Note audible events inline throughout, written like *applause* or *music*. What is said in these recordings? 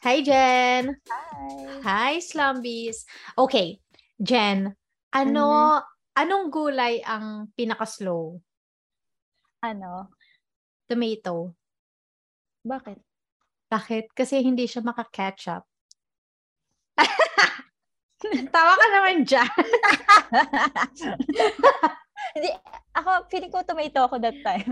Hi, Jen. Hi. Hi, Slumbies. Okay, Jen, ano, Mhm. anong gulay ang pinaka-slow? Ano? Tomato. Bakit? Bakit? Kasi hindi siya maka-ketchup. *laughs* Tawa ka naman dyan. *laughs* Hindi, ako, feeling ko tomato ako that time.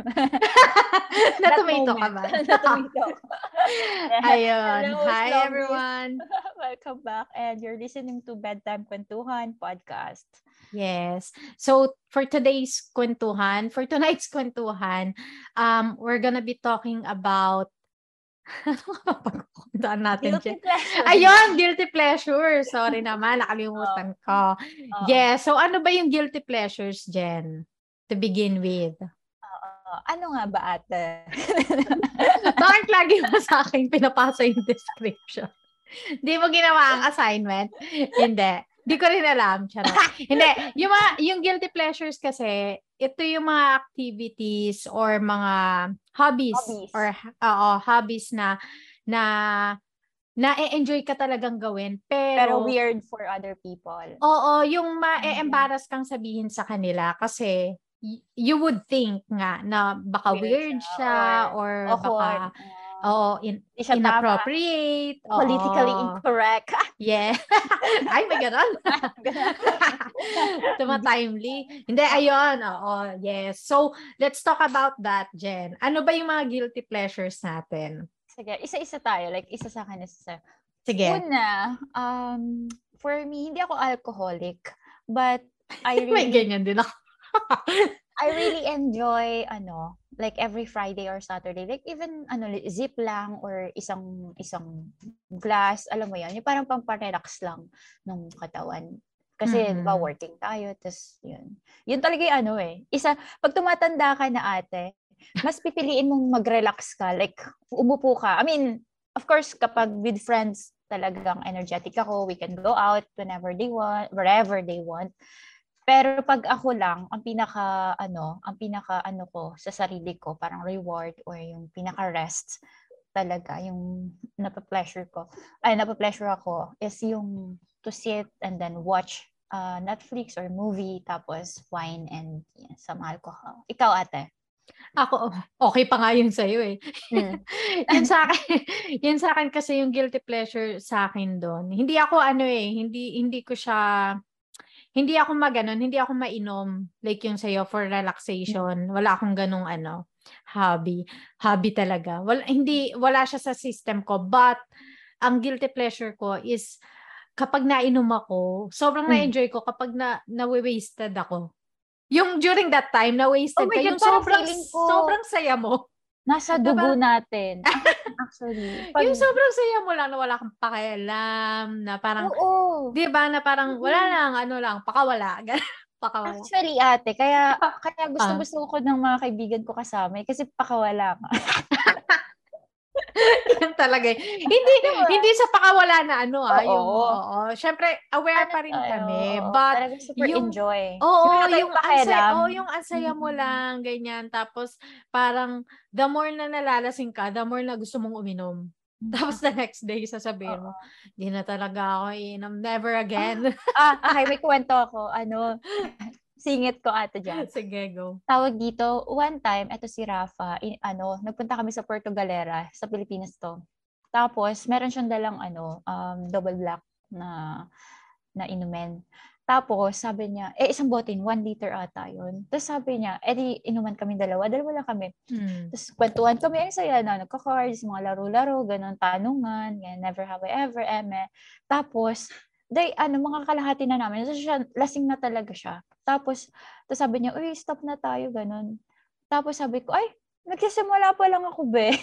*laughs* Na tomato ka ba? *laughs* Na tomato ako. *laughs* Ayun. Hello, Hi, everyone. Welcome back and you're listening to Bedtime Kwentuhan podcast. Yes. So, for today's kwentuhan, for tonight's kwentuhan, um, we're gonna be talking about ano nga pagkukuntaan natin Guilty dyan? pleasure. Ayun, guilty pleasure. Sorry naman, nakalimutan ko. Oo. Yeah, so ano ba yung guilty pleasures, Jen? To begin with. Oo. ano nga ba ate? *laughs* Bakit lagi mo sa akin pinapasa yung description? Hindi mo ginawa ang assignment? Hindi. Hindi ko rin alam. *laughs* Hindi. Yung, mga, yung guilty pleasures kasi, ito yung mga activities or mga hobbies, Hobbies. or oo, hobbies na na na-enjoy ka talagang gawin. Pero, Pero weird for other people. Oo, yung ma-embarrass kang sabihin sa kanila kasi you would think nga na baka weird, Weird siya, siya, or, Awkward. baka oo, in- inappropriate. oo. Politically incorrect. *laughs* Yeah. *laughs* Ay, may ganon. *laughs* Tuma-timely. Hindi, ayun. Oo, yes. So, let's talk about that, Jen. Ano ba yung mga guilty pleasures natin? Sige, isa-isa tayo. Like, isa sa akin, isa sa Sige. Una, um, for me, hindi ako alcoholic. But, I May really, ganyan din ako. I really enjoy, ano, like every Friday or Saturday. Like, even, ano, zip lang or isang, isang glass. Alam mo yan, yung parang pamparelax lang ng katawan. Kasi, di ba, Mhm. working tayo. Tapos, yun. Yun talaga yung ano eh. Isa, pag tumatanda ka na ate, mas pipiliin mong mag-relax ka. Like, umupo ka. I mean, of course, kapag with friends, talagang energetic ako. We can go out whenever they want, wherever they want. Pero pag ako lang, ang pinaka, ano, ang pinaka, ano ko, sa sarili ko, parang reward or yung pinaka rest talaga, yung napa-pleasure ko, ay, napa-pleasure ako, is yung to sit and then watch uh, Netflix or movie, tapos wine and yeah, some alcohol. Ikaw, ate? Ako, okay pa nga yun sa'yo eh. *laughs* yun sa akin, *laughs* yun sa akin kasi yung guilty pleasure sa akin doon. Hindi ako ano eh, hindi hindi ko siya hindi ako maganon, hindi ako mainom like yung sa'yo for relaxation. Wala akong ganong ano, hobby. Hobby talaga. Wala, hindi, wala siya sa system ko. But, ang guilty pleasure ko is kapag nainom ako, sobrang Mm. na-enjoy ko kapag na, na-wasted ako. Yung during that time, na-wasted Oh ka, God, yung sobrang, sobrang saya mo. Nasa Diba? dugo natin. *laughs* Actually. Pag, Yung sobrang saya mo lang na wala kang pakialam, na parang, oo. di ba, na parang wala lang, ano lang, pakawala. *laughs* pakawala. Actually, ate, kaya kaya gusto Ah. ko ng mga kaibigan ko kasama eh, kasi pakawala ka. *laughs* Yan *laughs* talaga. eh. Hindi, hindi sa pakawala na ano ah, yung, Oo. oo. Syempre, aware Ano pa rin tayo, kami. oo, But, talaga super yung- enjoy. Oo, tayong yung ansaya, oh, yung ansaya mo lang, ganyan. Tapos, parang, the more na nalalasing ka, the more na gusto mong uminom. Tapos, the next day, sasabihin mo, Oo. di na talaga ako inom. Never again. Ah, okay, may kwento ako. Ano, singit ko ate dyan. Sige, go. Tawag dito, one time, eto si Rafa, in, ano, nagpunta kami sa Puerto Galera, sa Pilipinas to. Tapos, meron siyang dalang, ano, um, double black na, na inumin. Tapos, sabi niya, eh, isang botin, one liter ata yun. Tapos sabi niya, eh, di, inuman kami dalawa, dalawa lang kami. Hmm. Tapos, kwentuhan kami, ang saya na, nagka-cards, mga laro-laro, ganun, tanungan, ganyan, never have I ever, eme. Tapos, day, ano, mga kalahati na namin. So, siya, lasing na talaga siya. Tapos, tapos sabi niya, uy, stop na tayo, ganun. Tapos sabi ko, ay, nagsisimula pa lang ako, be. *laughs*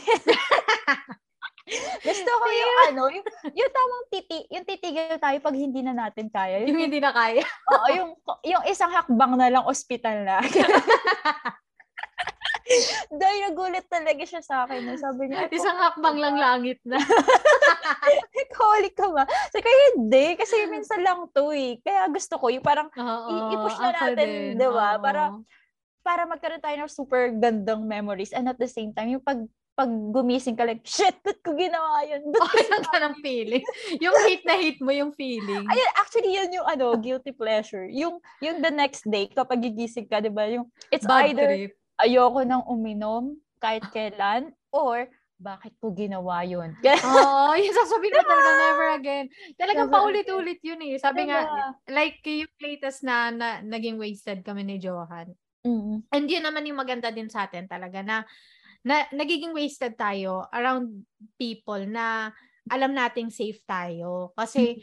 Gusto ko yung ano, yung, yung tamang titi, yung titigil tayo pag hindi na natin kaya. Yung Yung, hindi na kaya. oo, yung, yung isang hakbang na lang, ospital na. *laughs* *laughs* Dahil nagulit talaga siya sa akin. Sabi niya, Isang hakbang lang langit na. *laughs* Holy ka ba? So, kaya hindi. Kasi minsan lang to eh. Kaya gusto ko yung parang I- i-push na natin, din, di ba? Para- para magkaroon tayo ng super gandang memories and at the same time, yung pag pag gumising ka like, shit, ba't ko ginawa yun? Oh, yan ka ng feeling. Yung hate na hate mo yung feeling. Ayun, actually, yun yung ano, guilty pleasure. Yung, yung the next day, kapag gigising ka, di ba? Yung, it's Bad either trip. Ayoko nang uminom kahit kailan, or bakit ko ginawa yun? *laughs* Oo, oh, yung sasabihin mo talaga never again. Talagang Never paulit-ulit yun eh. Sabi nga, Diba? like yung latest na, na naging wasted kami ni Johan. Mm. And yun naman yung maganda din sa atin talaga na, na nagiging wasted tayo around people na alam nating safe tayo. Kasi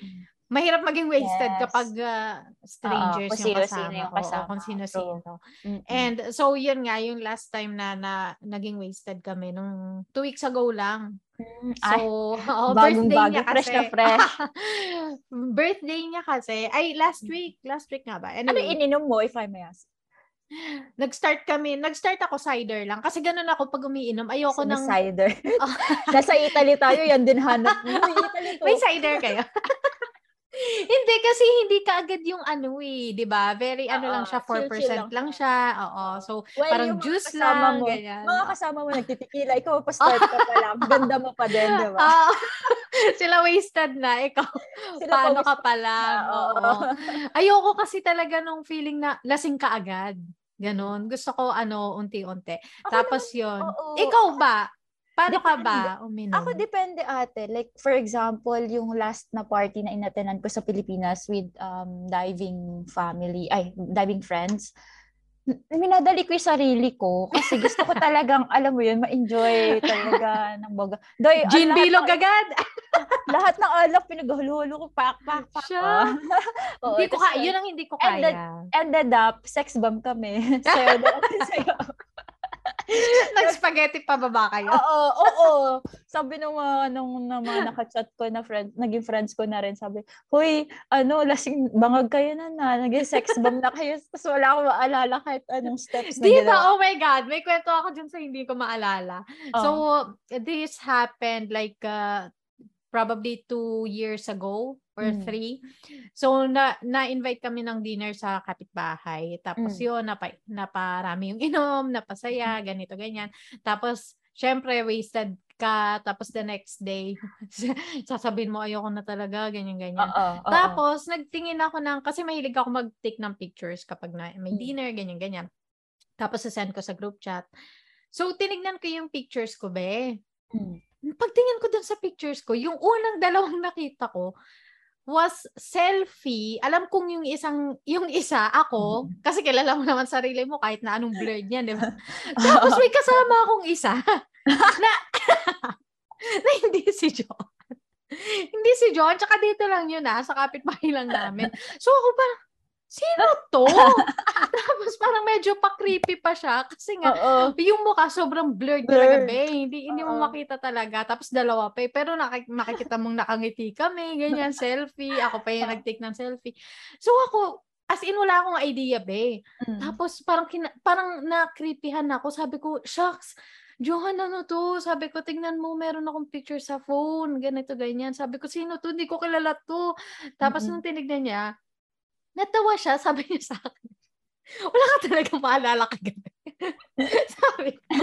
mahirap maging wasted Yes. kapag uh, strangers kung yung kasama yung ko, o kasama. kung sino-sino. And so yun nga, yung last time na, na naging wasted kami, nung two weeks ago lang. Mm, So, *laughs* ay, oh, bagong birthday bago, niya kasi. fresh na *laughs* fresh. birthday niya kasi. Ay, last week. Last week nga ba? ano Anyway, ininom mo, if I may ask? nag-start kami. Nag-start ako cider lang. Kasi ganun ako pag umiinom. Ayoko Sino ng... cider. Oh. *laughs* Nasa Italy tayo, yan din hanap Italy to. May cider kayo? Hindi kasi hindi kaagad yung ano eh, 'di ba? Very ano lang siya, 4% chill-chill lang, lang siya. Oo. So Well, parang juice lang, mo, ganyan. Mga kasama mo *laughs* nagtitikila, ikaw pa start ka pa lang. Ganda mo pa din, di ba? Oo. *laughs* sila wasted na, ikaw. *laughs* Sila paano pa ka pa lang? na, oo. Ayoko kasi talaga nung feeling na lasing ka agad. Ganon. Gusto ko ano, unti-unti. Ako Tapos yon oo. Ikaw ba? Paano ka Depende. ba uminom? Ako depende ate. Like for example, yung last na party na inatenan ko sa Pilipinas with um diving family, ay diving friends. Minadali ko yung sarili ko kasi gusto ko talagang, *laughs* alam mo yun, ma-enjoy talaga ng baga. Doy, ang Gin lahat bilog ng- agad. *laughs* lahat ng alak pinaghalo-halo ko, pak, pak, pak. Ah. *laughs* Oo, hindi ko kaya. Yun ang hindi ko And kaya. then- ended up, sex bomb kami. Sayo na sayo. *laughs* Nag-spaghetti pa baba kayo? Oo, oo. Sabi ng mga, nung, ng mga nakachat ko na friend, naging friends ko na rin, sabi, Hoy, ano, lasing, bangag kayo na na, naging sex bomb na kayo, tapos wala akong maalala kahit anong steps na Di ba? Oh my God. May kwento ako dyan sa hindi ko maalala. Oo. So, this happened like uh, probably two years ago or Mm. three. So, na, na-invite kami ng dinner sa kapitbahay. Tapos Mm. yun, napa, naparami yung inom, napasaya, ganito, ganyan. Tapos, syempre, wasted ka. Tapos the next day, *laughs* sasabihin mo, ayoko na talaga, ganyan, ganyan. Oo, oo. Tapos, nagtingin ako ng, kasi mahilig ako mag-take ng pictures kapag na, may Mm. dinner, ganyan, ganyan. Tapos, send ko sa group chat. So, tinignan ko yung pictures ko, be. Mm. Pagtingin ko dun sa pictures ko, yung unang dalawang *laughs* nakita ko was selfie. Alam kong yung isang, yung isa, ako, kasi kilala mo naman sarili mo kahit na anong blurred niya, di ba? *laughs* Tapos may kasama akong isa *laughs* na, na hindi si John. hindi si John, tsaka dito lang yun ah, sa kapitbahay lang namin. So ako parang, sino to? *laughs* Tapos parang medyo pa-creepy pa siya kasi nga, Oo. yung mukha sobrang blurred talaga, Blurred. be. Hindi, hindi mo makita talaga. Tapos dalawa pa eh. Pero nakik- makikita mong nakangiti kami, ganyan, selfie. Ako pa yung nag-take ng selfie. So ako, as in wala akong idea, be. Mm. Tapos parang kina- parang na-creepyhan ako. Sabi ko, shucks, Johan, ano to? Sabi ko, tingnan mo, meron akong picture sa phone. Ganito, ganyan. Sabi ko, sino to? Hindi ko kilala to. Tapos Mm-mm. nung tinignan niya, natawa siya. Sabi niya sa akin, *laughs* wala ka talaga maalala kagabi. *laughs* sabi ko,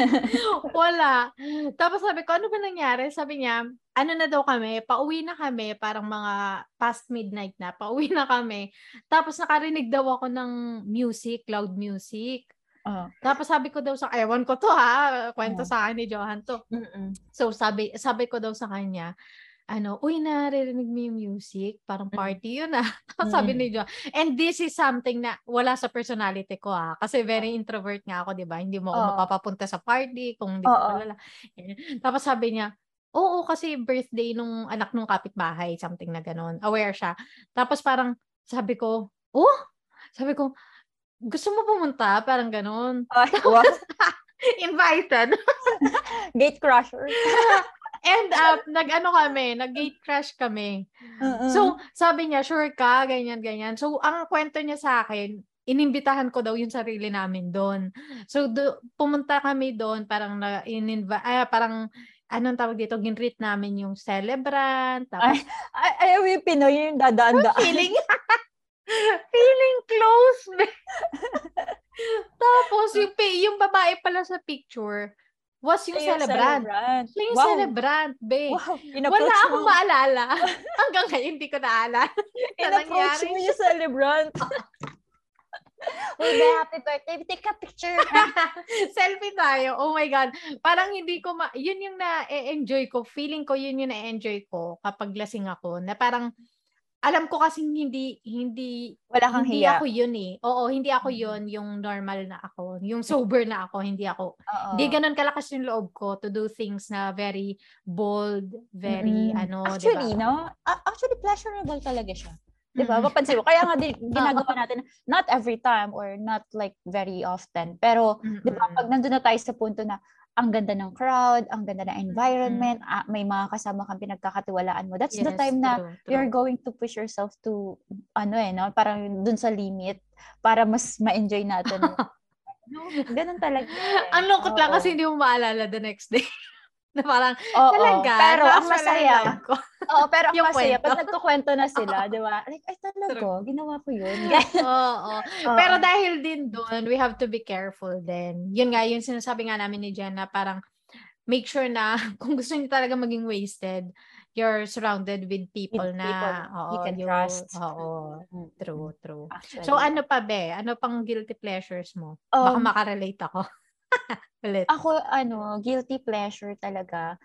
wala. Tapos sabi ko, ano ba nangyari? Sabi niya, ano na daw kami, pauwi na kami, parang mga past midnight na, pauwi na kami. Tapos nakarinig daw ako ng music, loud music. Oo. Tapos sabi ko daw sa, ewan ko to ha, kwento Oo. sa akin ni Johan to. Mm-mm. So sabi sabi ko daw sa kanya, ano, uy, naririnig mo yung music, parang Mm. party yun ah. *laughs* Sabi ni John, and this is something na wala sa personality ko ah. Kasi very introvert nga ako, di ba? Hindi mo ako Oo. mapapapunta sa party kung hindi ko Oo. kilala. Ganyan. *laughs* Tapos sabi niya, oo, kasi birthday nung anak nung kapitbahay, something na ganun. Aware siya. Tapos parang sabi ko, oh? Sabi ko, gusto mo pumunta? Parang ganun. *laughs* Wow. Invited. Gate crusher. End up, nag-ano kami, nag-gate crash kami. Mm-mm. So, sabi niya, sure ka, ganyan, ganyan. So, ang kwento niya sa akin, inimbitahan ko daw yung sarili namin doon. So, do, pumunta kami doon, parang na, ininva, ah, parang, anong tawag dito, ginreat namin yung celebrant, tapos ay, ayaw yung Pinoy yung dadaan-daan. feeling, *laughs* feeling close. *laughs* tapos, yung, yung babae pala sa picture, was yung Siya celebrant. celebrant. Siya yung wow. celebrant, babe. Wow. Wala akong mo. maalala. *laughs* Hanggang ngayon, hindi ko naalala. *laughs* In-approach mo yung celebrant. Uy, happy birthday. Take a picture. *laughs* Selfie tayo. Oh my God. Parang hindi ko, ma- yun yung na-enjoy ko. Feeling ko yun yung na-enjoy ko kapag lasing ako. Na parang, alam ko kasi hindi hindi wala kang hindi hiya. ako yun eh. Oo, hindi ako mm. yun yung normal na ako, yung sober na ako, hindi ako. Oo. Hindi ganoon kalakas yung loob ko to do things na very bold, very mm-hmm. ano, Actually, diba? no? Actually pleasurable talaga siya. 'Di ba? Mapansin mo. Kaya nga din *laughs* *laughs* ginagawa natin not every time or not like very often. Pero mm-hmm. 'di ba pag nandoon na tayo sa punto na ang ganda ng crowd, ang ganda ng environment, mm-hmm. uh, may mga kasama kang pinagkakatiwalaan mo. That's yes, the time na true, true. you're going to push yourself to ano eh, no? Parang dun sa limit para mas ma-enjoy natin. *laughs* no, ganun talaga. Eh. Ang lungkot lang kasi hindi mo maalala the next day. Na parang, Oo, talaga, pero ang masaya. Oo, pero *laughs* ang masaya, kwento. pag nagkukwento na sila, *laughs* di ba? Like, ay talaga, ginawa ko yun. *laughs* Oo. Pero dahil din doon, we have to be careful din. Yun nga, yung sinasabi nga namin ni Jen na parang, make sure na kung gusto niyo talaga maging wasted, you're surrounded with people with na people oo, you can you, trust. Oo, mm, true, true. Actually. So ano pa be? Ano pang guilty pleasures mo? Um, Baka makarelate ako. *laughs* Ulit. Ako, ano, guilty pleasure talaga.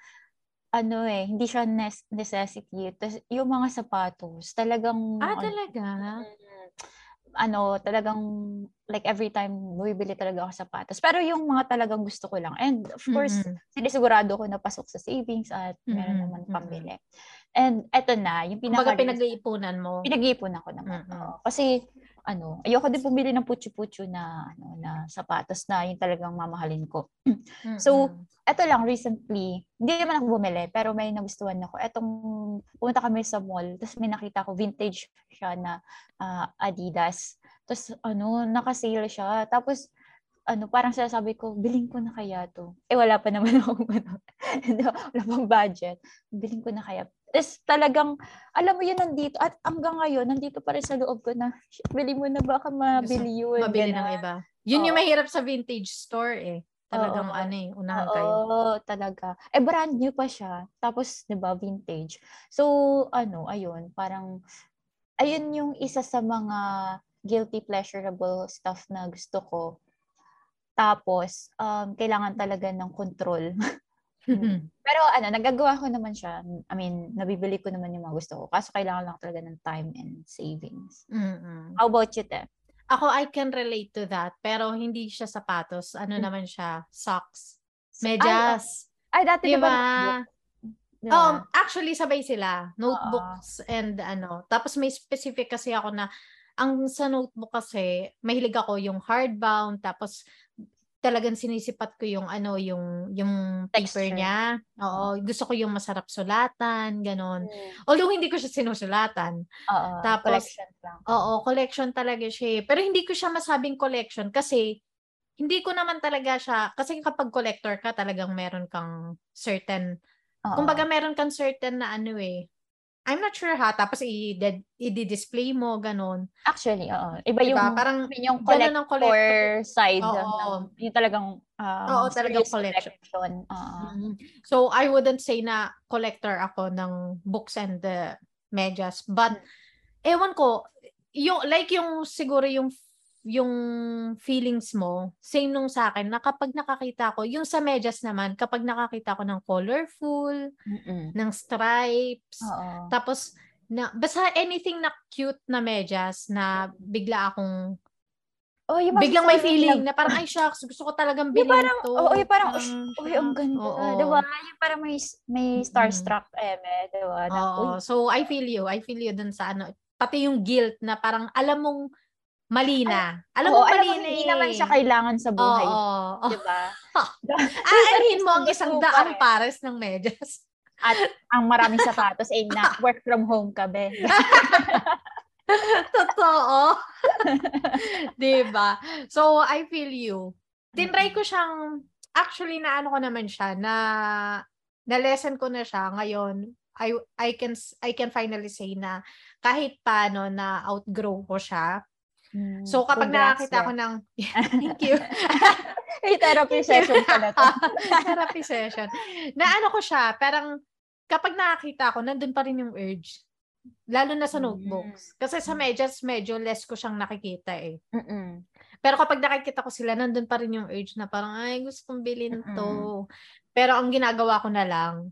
Ano eh, hindi siya necessity. Tas, yung mga sapatos, talagang... Ah, ano, talaga? ano, talagang like every time bumibili talaga ako sapatos. Pero yung mga talagang gusto ko lang. And of course, mm-hmm. sinisigurado ko na pasok sa savings at mm-hmm. meron naman pambili. And eto na, yung pinaka... Kumbaga pinag-iipunan mo. Pinag-iipunan ko naman. Mm-hmm. Kasi ano, ayoko din bumili ng putyo-putyo na ano na sapatos na yung talagang mamahalin ko. *clears throat* So, eto lang recently, hindi naman ako bumili, pero may nagustuhan ako. Etong pumunta kami sa mall, tapos may nakita ko vintage siya na uh, Adidas. Tapos ano, naka-sale siya. Tapos ano, parang sinasabi ko, biling ko na kaya to. Eh, wala pa naman *laughs* ako, ano, wala pang budget. Biling ko na kaya is talagang, alam mo yun, nandito. At hanggang ngayon, nandito pa rin sa loob ko na, bili mo na baka mabili yun. Mabili ng iba. Yun oh. yung mahirap sa vintage store eh. Talagang Oo. ano eh, unahan kayo. Oo, talaga. Eh, brand new pa siya. Tapos, di ba, vintage. So, ano, ayun, parang, ayun yung isa sa mga guilty pleasurable stuff na gusto ko. Tapos, um, kailangan talaga ng control. *laughs* Pero ano, nagagawa ko naman siya. I mean, nabibili ko naman yung mga gusto ko. Kaso kailangan lang talaga ng time and savings. Mm-mm. How about you, Te? Ako, I can relate to that. Pero hindi siya sapatos. Ano mm. naman siya? Socks. Medyas. Ay, ay dati diba? diba? Um, actually, sabay sila. Notebooks uh and ano. Tapos may specific kasi ako na ang sa notebook kasi, mahilig ako yung hardbound, tapos talagang sinisipat ko yung ano, yung yung paper niya. Oo, gusto ko yung masarap sulatan, ganun. Mm. Although hindi ko siya sinusulatan. Oo, Tapos, collection lang. Oo, collection talaga siya. Eh. Pero hindi ko siya masabing collection kasi hindi ko naman talaga siya, kasi kapag collector ka, talagang meron kang certain, Oo. kumbaga meron kang certain na ano eh, I'm not sure ha, tapos i-display mo, ganun. Actually, oo. Iba yung, diba? parang yung collector, collector side. Oo. Ng, yung talagang um, Oo, talagang collection. collection. Uh, mm-hmm. So, I wouldn't say na collector ako ng books and the medyas. But, mm-hmm. ewan ko, yung, like yung siguro yung yung feelings mo, same nung sa akin, na kapag nakakita ko, yung sa medyas naman, kapag nakakita ko ng colorful, Mm-mm. ng stripes, Oo. tapos, na, basta anything na cute na medyas na bigla akong Oh, yung biglang may feeling na, parang, ay shucks, gusto ko talagang bilhin parang, to. Oo, oh, yung parang, um, uy, ang ganda. Oh, diba? Yung parang may, may starstruck mm-hmm. eme, diba? Na, oh, so I feel you. I feel you dun sa ano, pati yung guilt na parang alam mong Mali na. Alam mo, mali na Hindi naman siya kailangan sa buhay. Oo. Oh, Diba? Aanhin mo ang isang daang pares ng medyas. At ang maraming sapatos ay na *laughs* work from home ka, be. *laughs* Totoo. *laughs* diba? So, I feel you. Tinry ko siyang, actually, na ano ko naman siya, na, na lesson ko na siya ngayon. I, I can, I can finally say na kahit paano na outgrow ko siya, Mm, so kapag Congrats, nakakita yeah. ko ng *laughs* thank you. Therapy session pala to. *laughs* therapy session. Na ano ko siya, parang kapag nakakita ko, nandun pa rin yung urge. Lalo na sa mm. notebooks. Kasi sa medyas, medyo less ko siyang nakikita eh. Mm-mm. Pero kapag nakikita ko sila, nandun pa rin yung urge na parang, ay, gusto kong bilhin to. Mm-mm. Pero ang ginagawa ko na lang,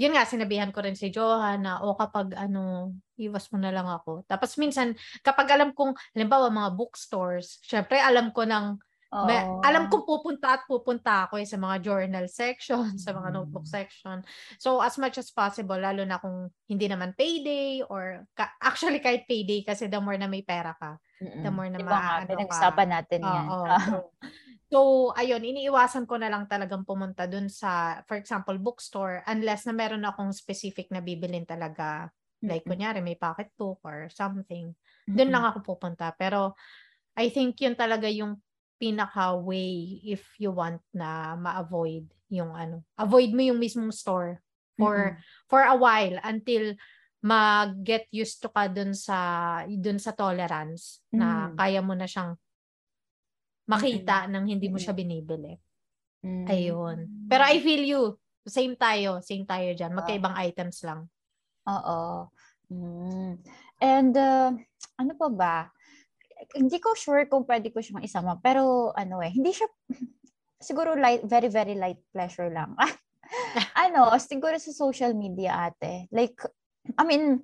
yun nga, sinabihan ko rin si Johan na, o kapag ano, iwas mo na lang ako. Tapos minsan, kapag alam kong, halimbawa mga bookstores, syempre alam ko ng Oh. May, alam kong pupunta at pupunta ako eh, sa mga journal section, sa mga notebook mm. section. So as much as possible, lalo na kung hindi naman payday or ka- actually kahit payday kasi the more na may pera ka, Mm-mm. the more na diba ma- ano ka. natin yan. Oh, so, *laughs* so, ayun, iniiwasan ko na lang talagang pumunta dun sa, for example, bookstore unless na meron akong specific na bibilin talaga. Like, mm-hmm. kunyari, may pocketbook or something. Doon mm-hmm. lang ako pupunta. Pero, I think yun talaga yung pinaka way if you want na ma-avoid yung ano. Avoid mo yung mismong store for mm-hmm. for a while until mag-get used to ka dun sa dun sa tolerance mm-hmm. na kaya mo na siyang makita mm-hmm. nang hindi mo siya binibili. Mm-hmm. Ayun. Pero I feel you. Same tayo. Same tayo dyan. Magkaibang uh, items lang. Oo. Mm. And uh, ano pa ba? hindi ko sure kung pwede ko siyang isama. Pero ano eh, hindi siya, *laughs* siguro light, very, very light pleasure lang. *laughs* ano, siguro sa social media ate. Like, I mean,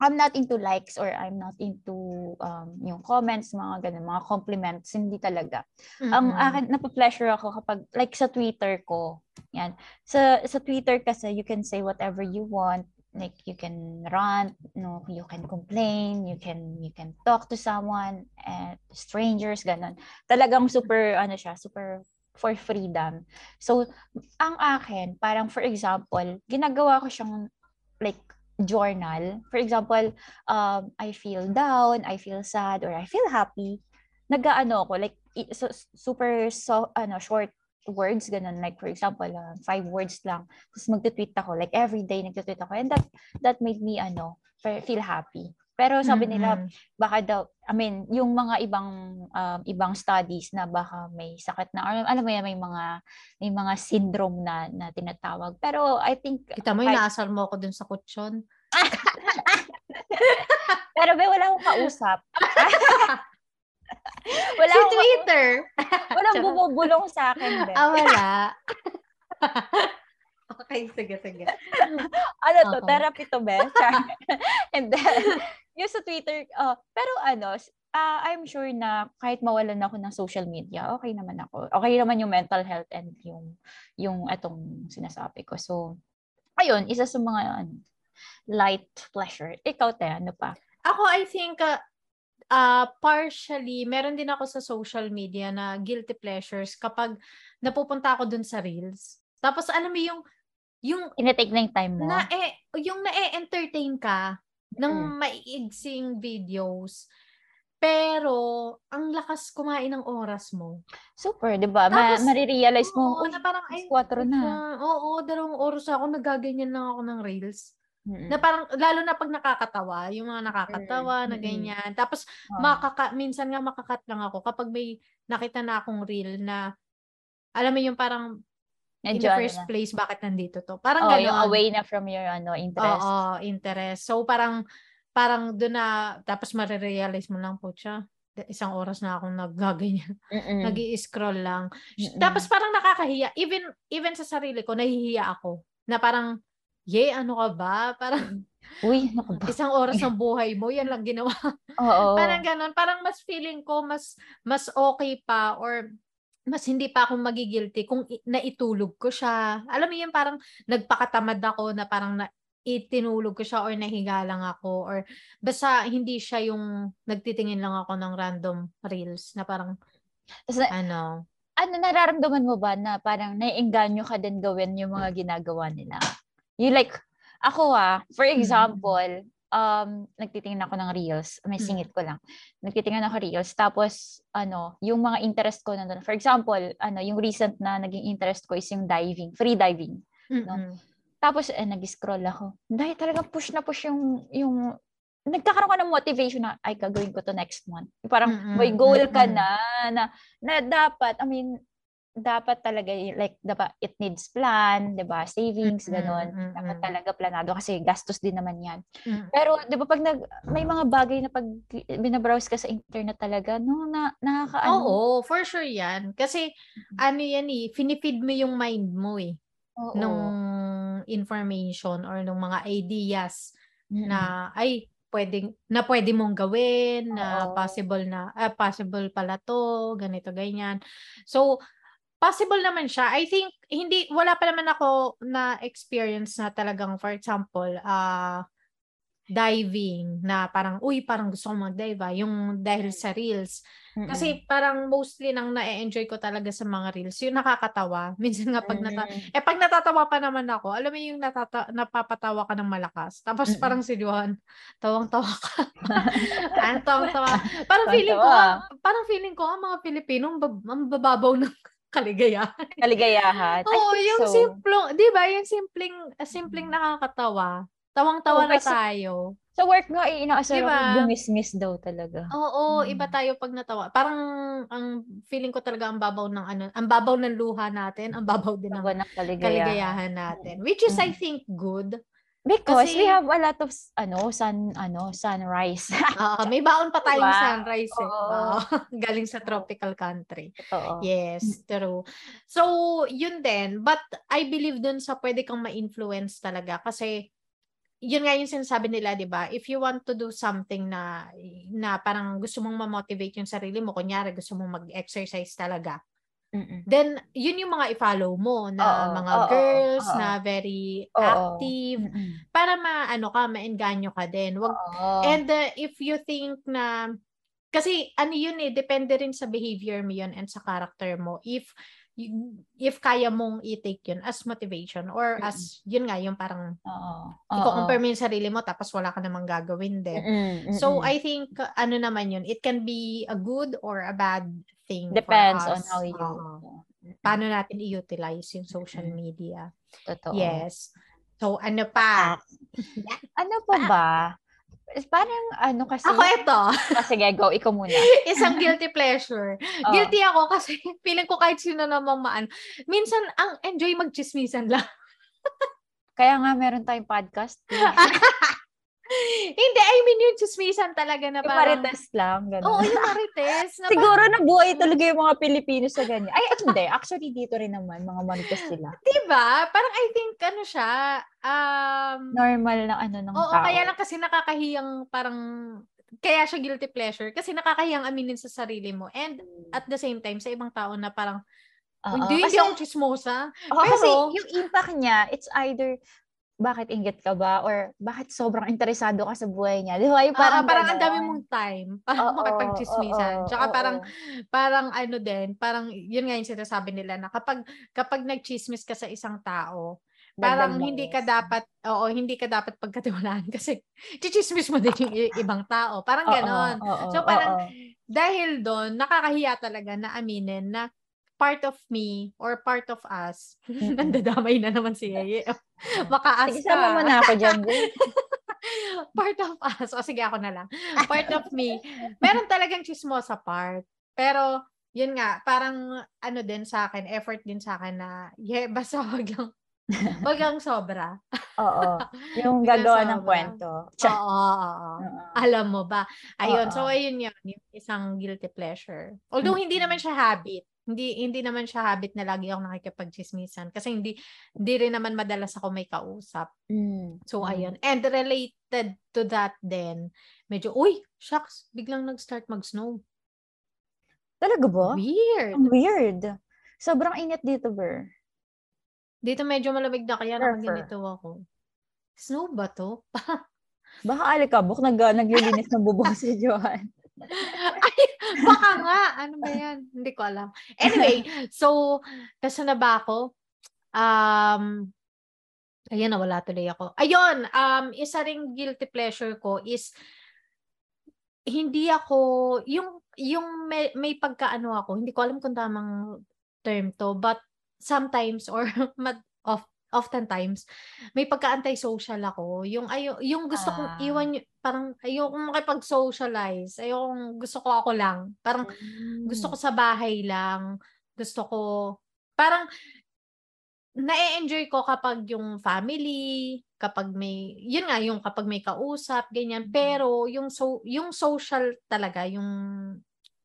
I'm not into likes or I'm not into um, yung comments, mga ganun, mga compliments, hindi talaga. Mm-hmm. Ang akin, napa-pleasure ako kapag, like sa Twitter ko, yan. Sa, sa Twitter kasi, you can say whatever you want like you can rant no you can complain you can you can talk to someone and strangers ganun. Talagang super ano siya super for freedom. So ang akin parang for example ginagawa ko siyang like journal. For example um I feel down I feel sad or I feel happy. Nagaano ako like so, super so ano short words, ganun. Like, for example, uh, five words lang. Tapos magtutweet ako. Like, every day nagtutweet ako. And that, that made me, ano, feel happy. Pero sabi nila, mm-hmm. baka daw, I mean, yung mga ibang um, ibang studies na baka may sakit na, or alam mo yan, may mga, may mga syndrome na, na tinatawag. Pero I think... Kita mo, inaasal mo ako dun sa kutsyon. *laughs* Pero may wala akong kausap. *laughs* *laughs* wala si Twitter. *laughs* Walang bumubulong sa akin. Ben. Ah, wala. *laughs* okay, sige, sige. ano to? Okay. Therapy to, Ben? And then, yung sa Twitter, uh, pero ano, uh, I'm sure na kahit mawalan ako ng social media, okay naman ako. Okay naman yung mental health and yung yung atong sinasabi ko. So, ayun, isa sa mga ano, light pleasure. Ikaw, te, ano pa? Ako, I think, uh, uh, partially, meron din ako sa social media na guilty pleasures kapag napupunta ako dun sa Reels. Tapos alam mo yung yung Tinitake na yung time mo? Na, eh, yung na-entertain ka ng mm. maiigsing videos. Pero, ang lakas kumain ng oras mo. Super, di ba? Ma- marirealize mo, oo, na parang, ay, 4 na. Oo, dalawang oras ako, nagaganyan lang ako ng reels. Mm-mm. Na parang lalo na pag nakakatawa, yung mga nakakatawa mm-hmm. na ganyan. Tapos oh. makaka minsan nga makakat lang ako kapag may nakita na akong reel na alam mo yung parang Medyo in the first ano place bakit nandito to. Parang oh, gano'n. yung away na from your ano interest. Oo, interest. So parang parang doon na tapos mare-realize mo lang po siya isang oras na akong naggaganyan. Nag-i-scroll lang. Mm-mm. Tapos parang nakakahiya. Even even sa sarili ko, nahihiya ako. Na parang Yay, ano ka ba? *laughs* Parang, Uy, ano ba? Isang oras ng buhay mo, yan lang ginawa. *laughs* Oo. parang ganun. Parang mas feeling ko, mas, mas okay pa or mas hindi pa ako magigilty kung naitulog ko siya. Alam mo yun, parang nagpakatamad ako na parang na, itinulog ko siya or nahiga lang ako or basta hindi siya yung nagtitingin lang ako ng random reels na parang Tapos, ano ano nararamdaman mo ba na parang naiengganyo ka din gawin yung mga ginagawa nila? You like, ako ah, for mm. example, um, nagtitingin ako ng reels. May mm. singit ko lang. Nagtitingin ako reels. Tapos, ano, yung mga interest ko nandun. For example, ano, yung recent na naging interest ko is yung diving, free diving. Mm-hmm. No? Tapos, eh, nag-scroll ako. Dahil talagang push na push yung, yung nagkakaroon ka ng motivation na, ay, gagawin ko to next month. Parang mm-hmm. may goal ka na, na, na dapat, I mean, dapat talaga, like, dapat, it needs plan, di ba? Savings, gano'n. Mm-hmm. Dapat talaga planado kasi gastos din naman yan. Mm-hmm. Pero, di ba, pag nag, may mga bagay na pag binabrowse ka sa internet talaga, no, na, nakakaano. Oo, for sure yan. Kasi, mm-hmm. ano yan eh, finifeed mo yung mind mo eh. Oo. Nung information or nung mga ideas mm-hmm. na, ay, pwedeng na pwede mong gawin na Oo. possible na uh, possible pala to ganito ganyan so possible naman siya. I think hindi wala pa naman ako na experience na talagang for example uh diving na parang uy parang gusto kong mag-dive ah, yung dahil sa reels. Mm-mm. kasi parang mostly nang na-enjoy ko talaga sa mga reels yung nakakatawa. *laughs* Minsan nga pag nata eh pag natatawa pa naman ako alam mo yung natata- napapatawa ka ng malakas tapos Mm-mm. parang si Juan tawang-tawa ka. Ang *laughs* tawang-tawa. Parang feeling ko parang feeling ko ang mga Pilipino ang bababaw ng kaligayahan. *laughs* Kaligayahan. Oo, yung so. simpleng, 'di ba? Yung simpleng simpleng nakakatawa. Tawang-tawa na tayo. Sa work nga, eh, inaasar diba? ako, daw talaga. Oo, hmm. iba tayo pag natawa. Parang, ang feeling ko talaga ang babaw ng ano, ang babaw ng luha natin, ang babaw din ng, ng kaligayahan. kaligayahan natin. Which is, hmm. I think, good. Because Kasi, we have a lot of ano sun ano sunrise. *laughs* uh, may baon pa tayong diba? sunrise eh. Uh, *laughs* galing sa tropical country. Oo. Yes, mm. true. So, yun din. But I believe dun sa pwede kang ma-influence talaga kasi yun nga yung sinasabi nila, 'di ba? If you want to do something na na parang gusto mong ma-motivate yung sarili mo, kunyari gusto mong mag-exercise talaga. Mm-mm. Then yun yung mga i-follow mo na oo, mga oo, girls oo. na very oo. active Mm-mm. para maano ka, maengganyo ka din. Wag oo. and uh, if you think na kasi ano yun eh, depende rin sa behavior mo yun and sa character mo. If if kaya mong i-take yun as motivation or as yun nga yung parang Oo. i-compare mo yung sarili mo tapos wala ka namang gagawin din. Mm-hmm. So I think ano naman yun, it can be a good or a bad thing Depends on how you uh, paano natin i-utilize yung social media. Totoo. Yes. So ano pa? *laughs* ano pa ba? Parang ano kasi... Ako ito. Oh, *laughs* sige, go. Ikaw muna. *laughs* Isang guilty pleasure. Oh. Guilty ako kasi feeling ko kahit sino namang maan. Minsan, ang enjoy magchismisan lang. Kaya nga meron tayong podcast. Hindi, I mean yung chismisan talaga na parang... Yung marites lang, gano'n. Oo, yung marites. Na *laughs* Siguro na buhay talaga yung mga Pilipino sa ganyan. Ay, hindi. Actually, dito rin naman, mga marites sila. *laughs* Diba? Parang I think, ano siya, um... Normal na ano ng oo, tao. kaya lang kasi nakakahiyang parang kaya siya guilty pleasure kasi nakakahiyang aminin sa sarili mo and hmm. at the same time sa ibang tao na parang hindi, kasi, hindi ako chismosa. Oh, pero, kasi yung impact niya, it's either bakit inggit ka ba? Or bakit sobrang interesado ka sa buhay niya? Di ba? Yung parang, uh, parang ang dami mong time *laughs* para oh, makapag-chismisan. Oh, Tsaka oh, parang, oh. parang ano din, parang yun nga yung sinasabi nila na kapag, kapag nag-chismis ka sa isang tao, parang hindi ka dapat, oo, hindi ka dapat pagkatiwalaan *laughs* kasi chichismis mo din yung ibang tao. Parang ganon. Oh, oh, oh, so parang, oh, oh. dahil doon, nakakahiya talaga na aminin na part of me or part of us. Mm-hmm. *laughs* Nandadamay na naman si Yeye. *laughs* Makaas sige, ka. Sige, mo na ako dyan. *laughs* part of us. O sige, ako na lang. Part of me. Meron talagang chismosa part. Pero, yun nga, parang ano din sa akin, effort din sa akin na, yeah, basta wag lang, wag lang sobra. oo. Yung gagawa ng kwento. Oo, oo, oo. Alam mo ba? Ayun, oo. so ayun yun, yung isang guilty pleasure. Although hindi naman siya habit, hindi hindi naman siya habit na lagi ako nakikipagchismisan kasi hindi hindi rin naman madalas ako may kausap. Mm. So mm. ayun. And related to that then, medyo uy, shucks, biglang nag-start mag-snow. Talaga ba? Weird. Ang weird. Sobrang init dito, Ber. Dito medyo malamig na kaya naman ganito ako. Snow ba to? *laughs* Baka alikabok nag naglilinis ng bubong *laughs* si Johan. *laughs* Ay, baka nga. Ano ba yan? Hindi ko alam. Anyway, so, kasi na ba ako? Um, ayan, nawala tuloy ako. Ayun, um, isa ring guilty pleasure ko is hindi ako, yung, yung may, may pagkaano ako, hindi ko alam kung tamang term to, but sometimes or *laughs* mad, of oftentimes may pagka-anti-social ako. Yung ayo yung gusto kong Ah. iwan y- parang ayokong makipag-socialize. Ayokong gusto ko ako lang. Parang gusto ko sa bahay lang. Gusto ko parang na-enjoy ko kapag yung family, kapag may yun nga yung kapag may kausap, ganyan. Pero yung so yung social talaga, yung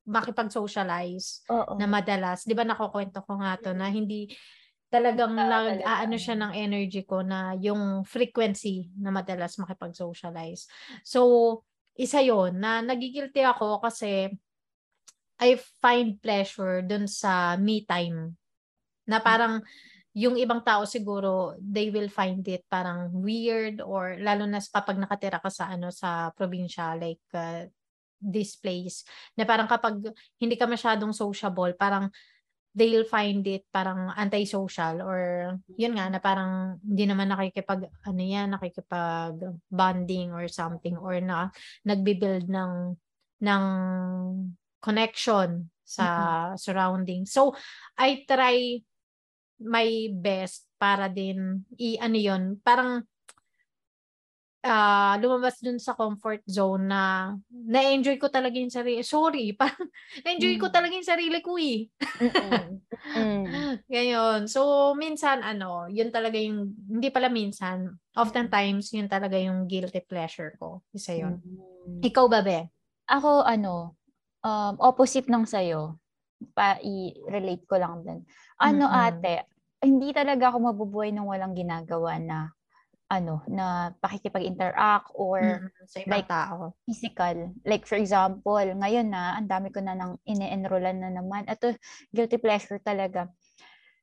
makipag-socialize Oo. na madalas, 'di ba nakukuwento ko nga to na hindi talagang Ah, nag talaga, aano siya ng energy ko na yung frequency na madalas makipag-socialize. So, isa yon na nagigilty ako kasi I find pleasure dun sa me time. Na parang yung ibang tao siguro they will find it parang weird or lalo na kapag nakatira ka sa ano sa probinsya like uh, this place na parang kapag hindi ka masyadong sociable parang they'll find it parang antisocial or yun nga na parang hindi naman nakikipag ano yan nakikipag bonding or something or na nagbi-build ng ng connection sa surrounding. So I try my best para din i ano yun, parang ah lumabas dun sa comfort zone na na-enjoy ko talaga yung sarili. Sorry, *laughs* parang na-enjoy ko Mm. talaga yung sarili ko eh. *laughs* Mm. Ngayon, so minsan ano, yun talaga yung, hindi pala minsan, oftentimes yun talaga yung guilty pleasure ko. Isa yun. Mm. Ikaw ba, Be? Ako, ano, um, opposite ng sa'yo. Pa, i-relate ko lang din. Ano, Mm-mm. ate, hindi talaga ako mabubuhay nang walang ginagawa na, ano, na pakikipag-interact or Mm, sa ibang like, tao. physical. Like, for example, ngayon na, ang dami ko na nang ine-enrollan na naman. Ito, guilty pleasure talaga.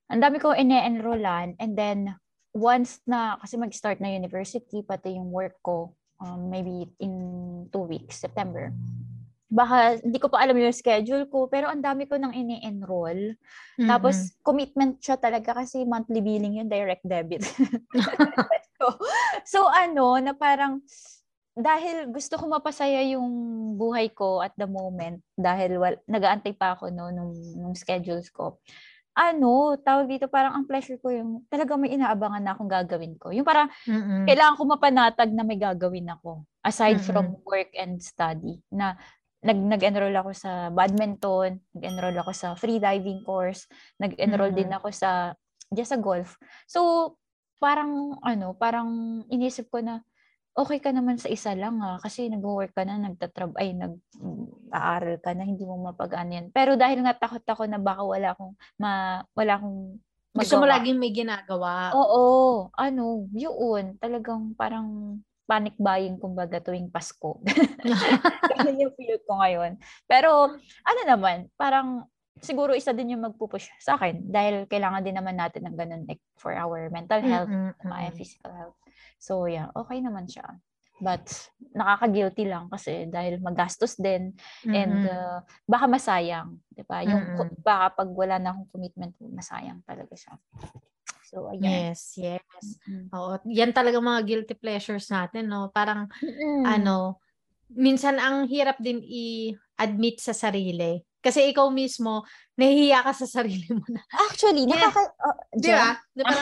Ang dami ko ine-enrollan and then, once na, kasi mag-start na university, pati yung work ko, um, maybe in two weeks, September. Baka, hindi ko pa alam yung schedule ko, pero ang dami ko nang ine-enroll. Tapos, commitment siya talaga kasi monthly billing yun, direct debit. *laughs* *laughs* so, ano, na parang, dahil gusto ko mapasaya yung buhay ko at the moment, dahil wal, nag-aantay pa ako no, nung, nung schedules ko, ano, tawag dito, parang ang pleasure ko yung, talaga may inaabangan na akong gagawin ko. Yung parang, Mm-mm. kailangan ko mapanatag na may gagawin ako aside Mm-mm. from work and study na nag nag-enroll ako sa badminton, nag-enroll ako sa free diving course, nag-enroll din Mm-mm. ako sa just sa golf. So parang ano, parang inisip ko na okay ka naman sa isa lang ah, kasi nag-work ka na, nagtatrab ay nag-aaral ka na, hindi mo mapag-ano yan. Pero dahil nga takot ako na baka wala akong ma, wala akong Gusto mo magawa. laging may ginagawa. Oo, ano, yun, talagang parang panic buying kumbaga tuwing Pasko. *laughs* *laughs* Ganun yung feel ko ngayon. Pero ano naman, parang siguro isa din yung magpupush sa akin dahil kailangan din naman natin ng ganun like for our mental health, mga mm-mm. physical health. So yeah, okay naman siya. But nakaka-guilty lang kasi dahil magastos din and Mm-mm. uh, baka masayang, 'di ba? Yung Mm-mm. ku- baka pag wala na akong commitment, masayang talaga siya. So ayan. Yes, yes. Mm. Oo, yan talaga mga guilty pleasures natin, no? Parang Mm. ano, minsan ang hirap din i-admit sa sarili. Kasi ikaw mismo, nahihiya ka sa sarili mo na. Actually, Yeah. nakaka... oh, Di ba? Di ba?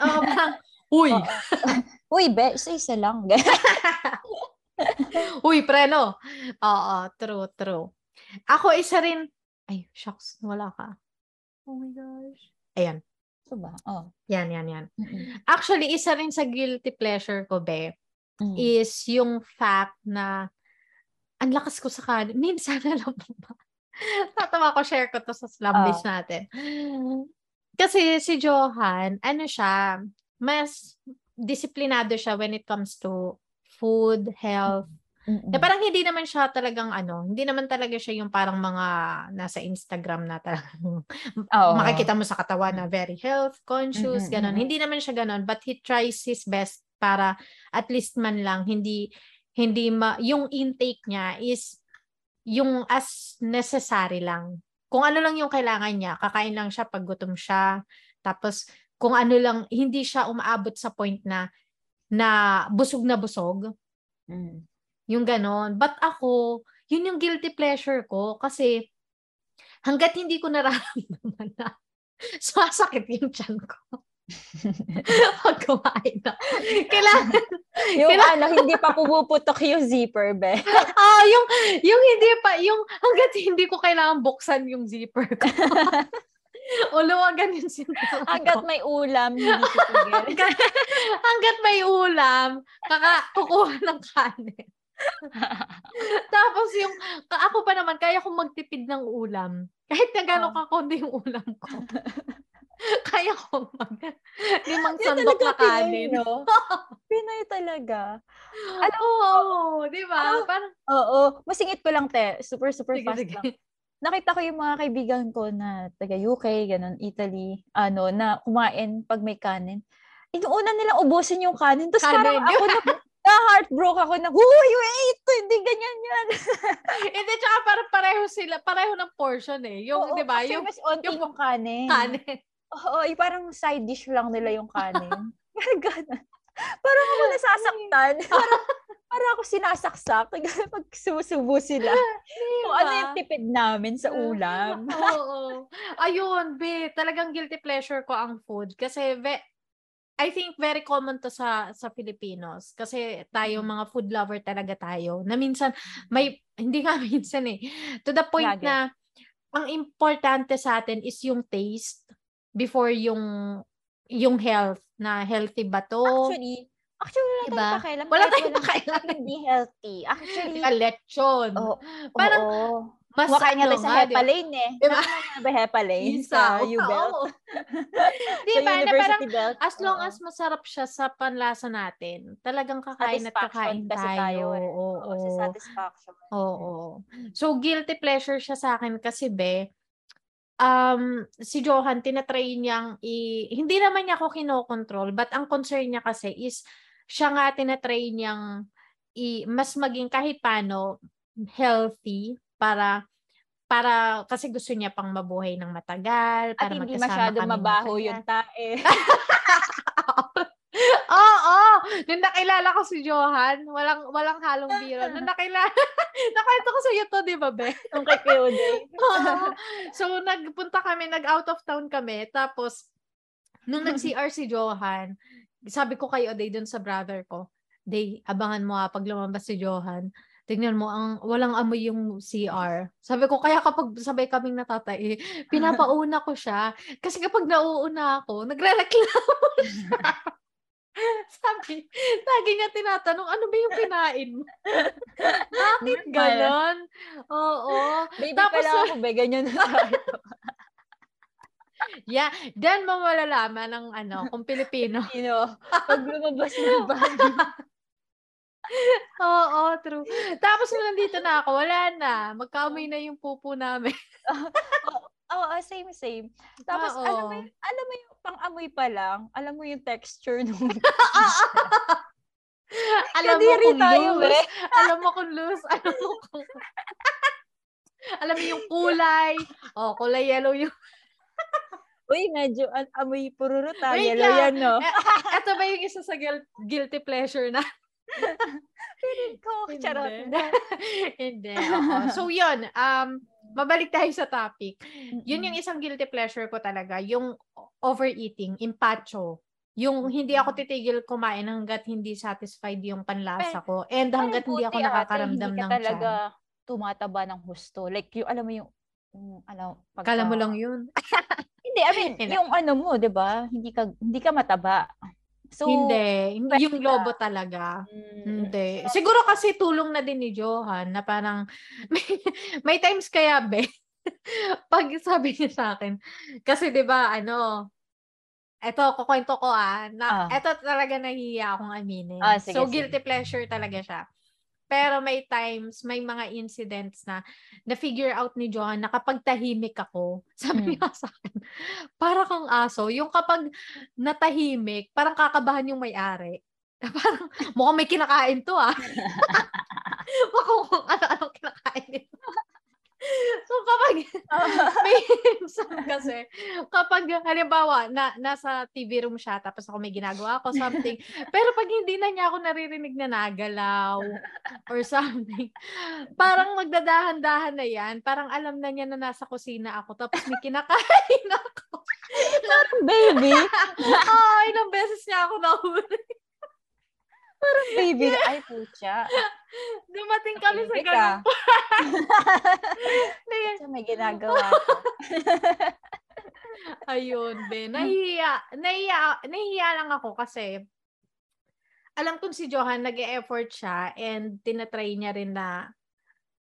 Oo, parang, uy, Oo. *laughs* Uy, be, isa-isa lang. *laughs* uy, preno. Oo, true, true. Ako isa rin, ay, shucks, wala ka. Oh my gosh. Ayan, so ba? Oh. yan, yan, yan. Mm-mm. Actually, isa rin sa guilty pleasure ko, be, Mm. is yung fact na ang lakas ko sa kanin. Minsan, *laughs* alam mo ba? *laughs* Tatawa ko, share ko to sa slam Ah. list natin. Kasi si Johan, ano siya, mas disiplinado siya when it comes to food, health. Mm-mm. Na parang hindi naman siya talagang ano, hindi naman talaga siya yung parang mga nasa Instagram na talagang Oo. makikita mo sa katawan na very health conscious, Mm-mm, ganon. Hindi naman siya ganon, but he tries his best para at least man lang hindi hindi ma, yung intake niya is yung as necessary lang. Kung ano lang yung kailangan niya, kakain lang siya pag gutom siya. Tapos kung ano lang hindi siya umaabot sa point na na busog na busog, Mm. yung ganon. But ako, yun yung guilty pleasure ko kasi hanggat hindi ko nararamdaman na *laughs* sumasakit yung tiyan ko. *laughs* Pag kumain na. Kailangan. *laughs* yung kailangan, ano, hindi pa pumuputok yung zipper, be. *laughs* ah, yung, yung hindi pa, yung hanggat hindi ko kailangan buksan yung zipper ko. o luwagan yung sinturon Hanggat may ulam, hindi titigil. hanggat may ulam, kaka kukuha ng kanin. Tapos yung, ako pa naman, kaya kong magtipid ng ulam. Kahit na gano'ng oh. kakonti yung ulam ko. *laughs* Kaya ko mag limang sandok na kanin. Pinoy, no? *laughs* Pinoy talaga. Alam mo, oh, di ba? Oh, Parang, oo. Masingit ko lang, te. Super, super sige, fast sige. lang. Nakita ko yung mga kaibigan ko na taga UK, ganun, Italy, ano, na kumain pag may kanin. Inuuna nilang ubusin yung kanin. Tapos parang ako na, *laughs* na-heartbroke ako na, Uy, wait! Hindi ganyan yan. Hindi, tsaka parang pareho sila, pareho ng portion eh. Yung, di ba? Yung, mas onti yung, yung kanin. Kanin. Oo, yung parang side dish lang nila yung kanin. *laughs* Ganun. Parang ako nasasaktan. Parang, *laughs* parang ako sinasaksak. Pag sumusubo sila. Diba? Kung ano yung tipid namin sa ulam. *laughs* Oo. Ayun, be, talagang guilty pleasure ko ang food. Kasi, ve, I think very common to sa sa Filipinos kasi tayo mm. mga food lover talaga tayo. Na minsan may hindi nga minsan eh. To the point Lagi. na ang importante sa atin is yung taste before yung yung health na healthy ba to? Actually, actually wala diba? tayong pakialam. Wala tayong pakialam. Hindi healthy. Actually, diba, lechon. Oh, Parang, oh, mas nga ano tayo sa Hepalane eh. Diba? Ba Hepalane? Sa U-Belt. Oh. *laughs* diba? Na parang, belt. as long as masarap siya sa panlasa natin, talagang kakain at kakain tayo. tayo eh. Oo, oo. Kasi satisfaction. Oo. So, guilty pleasure siya sa akin kasi, be, um, si Johan, tinatry niyang i... Hindi naman niya ako kinokontrol, but ang concern niya kasi is, siya nga tinatry niyang i, mas maging kahit paano healthy para para kasi gusto niya pang mabuhay ng matagal para At hindi masyado mabaho matagal. yung tae. *laughs* *laughs* Oo, nung nakilala ko si Johan, walang walang halong biro. Nung *laughs* nakilala, *laughs* nakwento ko sa iyo to, di ba, Be? *laughs* Yung kay Kuya So, nagpunta kami, nag-out of town kami, tapos, nung nag-CR si Johan, sabi ko kay Oday dun sa brother ko, Day, abangan mo ha, pag lumabas si Johan, tingnan mo, ang walang amoy yung CR. Sabi ko, kaya kapag sabay kaming natatay, pinapauna ko siya. Kasi kapag nauuna ako, nagre-reklamo siya. *laughs* Sabi, lagi niya tinatanong, ano ba yung *laughs* kinain mo? *laughs* Bakit ganon? Oo. Baby, Tapos, kailangan ko ba ganyan na yeah, then mo malalaman ng ano, kung Pilipino. Pilipino. Pag lumabas ng bahay. Oo, true. Tapos nung nandito na ako, wala na. Magkaamoy na yung pupo namin. Oo, oh, same, same. Tapos, Oo. alam mo, yung, alam mo yung pang-amoy pa lang, alam mo yung texture nung... *laughs* *laughs* alam mo kung tayo, loose. Eh. *laughs* alam mo kung loose. Alam mo kung... alam mo yung kulay. Oh, kulay yellow yung... Uy, medyo an amoy. Wait yellow lang. yan, no? Ito ba yung isa sa guilty pleasure na? Feeling ko, *laughs* charot. *laughs* Hindi. *laughs* So, yun. Um, mabalik tayo sa topic. Yun yung isang guilty pleasure ko talaga, yung overeating, impacho. Yung hindi ako titigil kumain hanggat hindi satisfied yung panlasa ko and hanggat hindi ako nakakaramdam ate, hindi ng talaga tiyan. tumataba ng husto. Like, yung, alam mo yung, yung ano, pagka... Kala mo lang yun. hindi, I mean, yung ano mo, di ba? Hindi ka, hindi ka mataba. So, hindi. Yung lobo talaga. Mm. Hindi. Siguro kasi tulong na din ni Johan na parang *laughs* may, may times kaya, be, *laughs* pag sabi niya sa akin, kasi 'di ba ano, eto, kukwento ko ah, na, uh. eto talaga nahihiya akong aminin. Uh, sige, so, guilty sige. pleasure talaga siya. Pero may times, may mga incidents na na-figure out ni Johan na kapag tahimik ako, *laughs* sabi mm. niya sa akin, para kang aso. Yung kapag natahimik, parang kakabahan yung may-ari. *laughs* Parang, mukhang may kinakain to ah. *laughs* mukhang ano-ano kinakain nito. *laughs* so kapag *laughs* may kasi kapag halimbawa na nasa TV room siya tapos ako may ginagawa ako something *laughs* pero pag hindi na niya ako naririnig na nagalaw or something parang magdadahan-dahan na yan parang alam na niya na nasa kusina ako tapos may kinakain ako Parang baby. oh, ilang beses niya ako nahuli. Parang baby. Ay, pucha. Dumating kami sa ganun. *laughs* Pucha, may ginagawa. *laughs* Ayun, be. *laughs* Nahihiya, nahihiya, nahihiya lang ako kasi alam kong si Johan nag-e-effort siya and tinatry niya rin na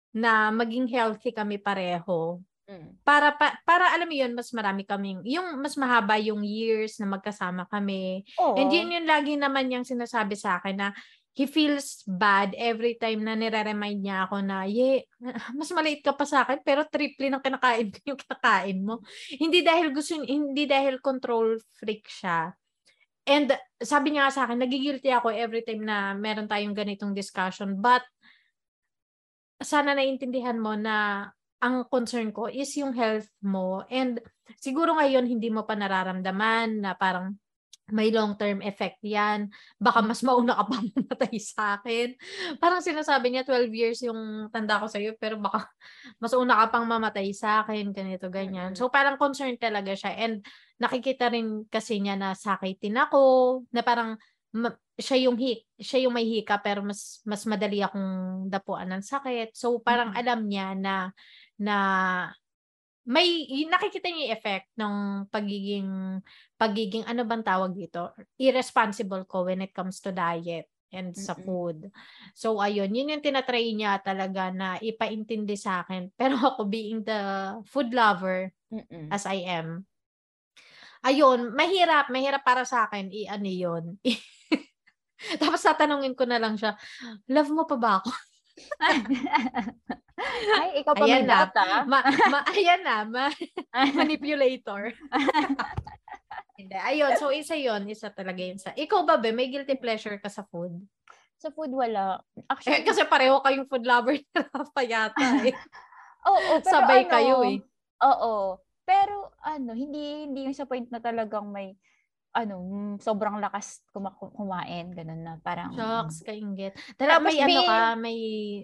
na maging healthy kami pareho. Mm. Para pa, para alam mo yun, mas marami kaming yung mas mahaba yung years na magkasama kami. Oo. And yun yung lagi naman niyang sinasabi sa akin na he feels bad every time na nire-remind niya ako na, ye, *laughs* mas maliit ka pa sa akin, pero triple ng kinakain ko *laughs* yung kinakain mo. Hindi dahil gusto, hindi dahil control freak siya. And sabi niya sa akin, nagigilty ako every time na meron tayong ganitong discussion. But, sana naiintindihan mo na ang concern ko is yung health mo. And siguro ngayon hindi mo pa nararamdaman na parang may long-term effect yan. Baka mas mauna ka pang *laughs* mamatay sa akin. Parang sinasabi niya 12 years yung tanda ko sa'yo pero baka *laughs* mas una ka pang mamatay sa akin, ganito, ganyan. So parang concerned talaga siya. And nakikita rin kasi niya na sakitin ako, na parang ma- siya yung hi- siya yung may hika pero mas mas madali akong dapuan ng sakit. So parang Mhm. alam niya na na may nakikita niya yung effect ng pagiging pagiging ano bang tawag dito? Irresponsible ko when it comes to diet and sa food. So ayun, yun yung tinatry niya talaga na ipaintindi sa akin. *laughs* Pero ako being the food lover Mm-mm. as I am, ayun, mahirap, mahirap para sa akin i-ano yun. *laughs* Tapos tatanungin ko na lang siya, love mo pa ba ako? *laughs* *laughs* Ay, ikaw pa Ayan may na. data. Ma, ma, *laughs* ayan na, ma, *laughs* manipulator. Hindi, ayun, so isa yon isa talaga yun sa. Ikaw ba, be, may guilty pleasure ka sa food? Sa food, wala. Eh, Actually, kasi pareho kayong food lover na Rafa yata eh. oo, pero Sabay ano, kayo eh. Oo. Pero ano, hindi hindi yung sa point na talagang may ano, mm, sobrang lakas kuma- kumain, ganun na parang Shucks, kaingit. Talaga Tapos may ano ka, may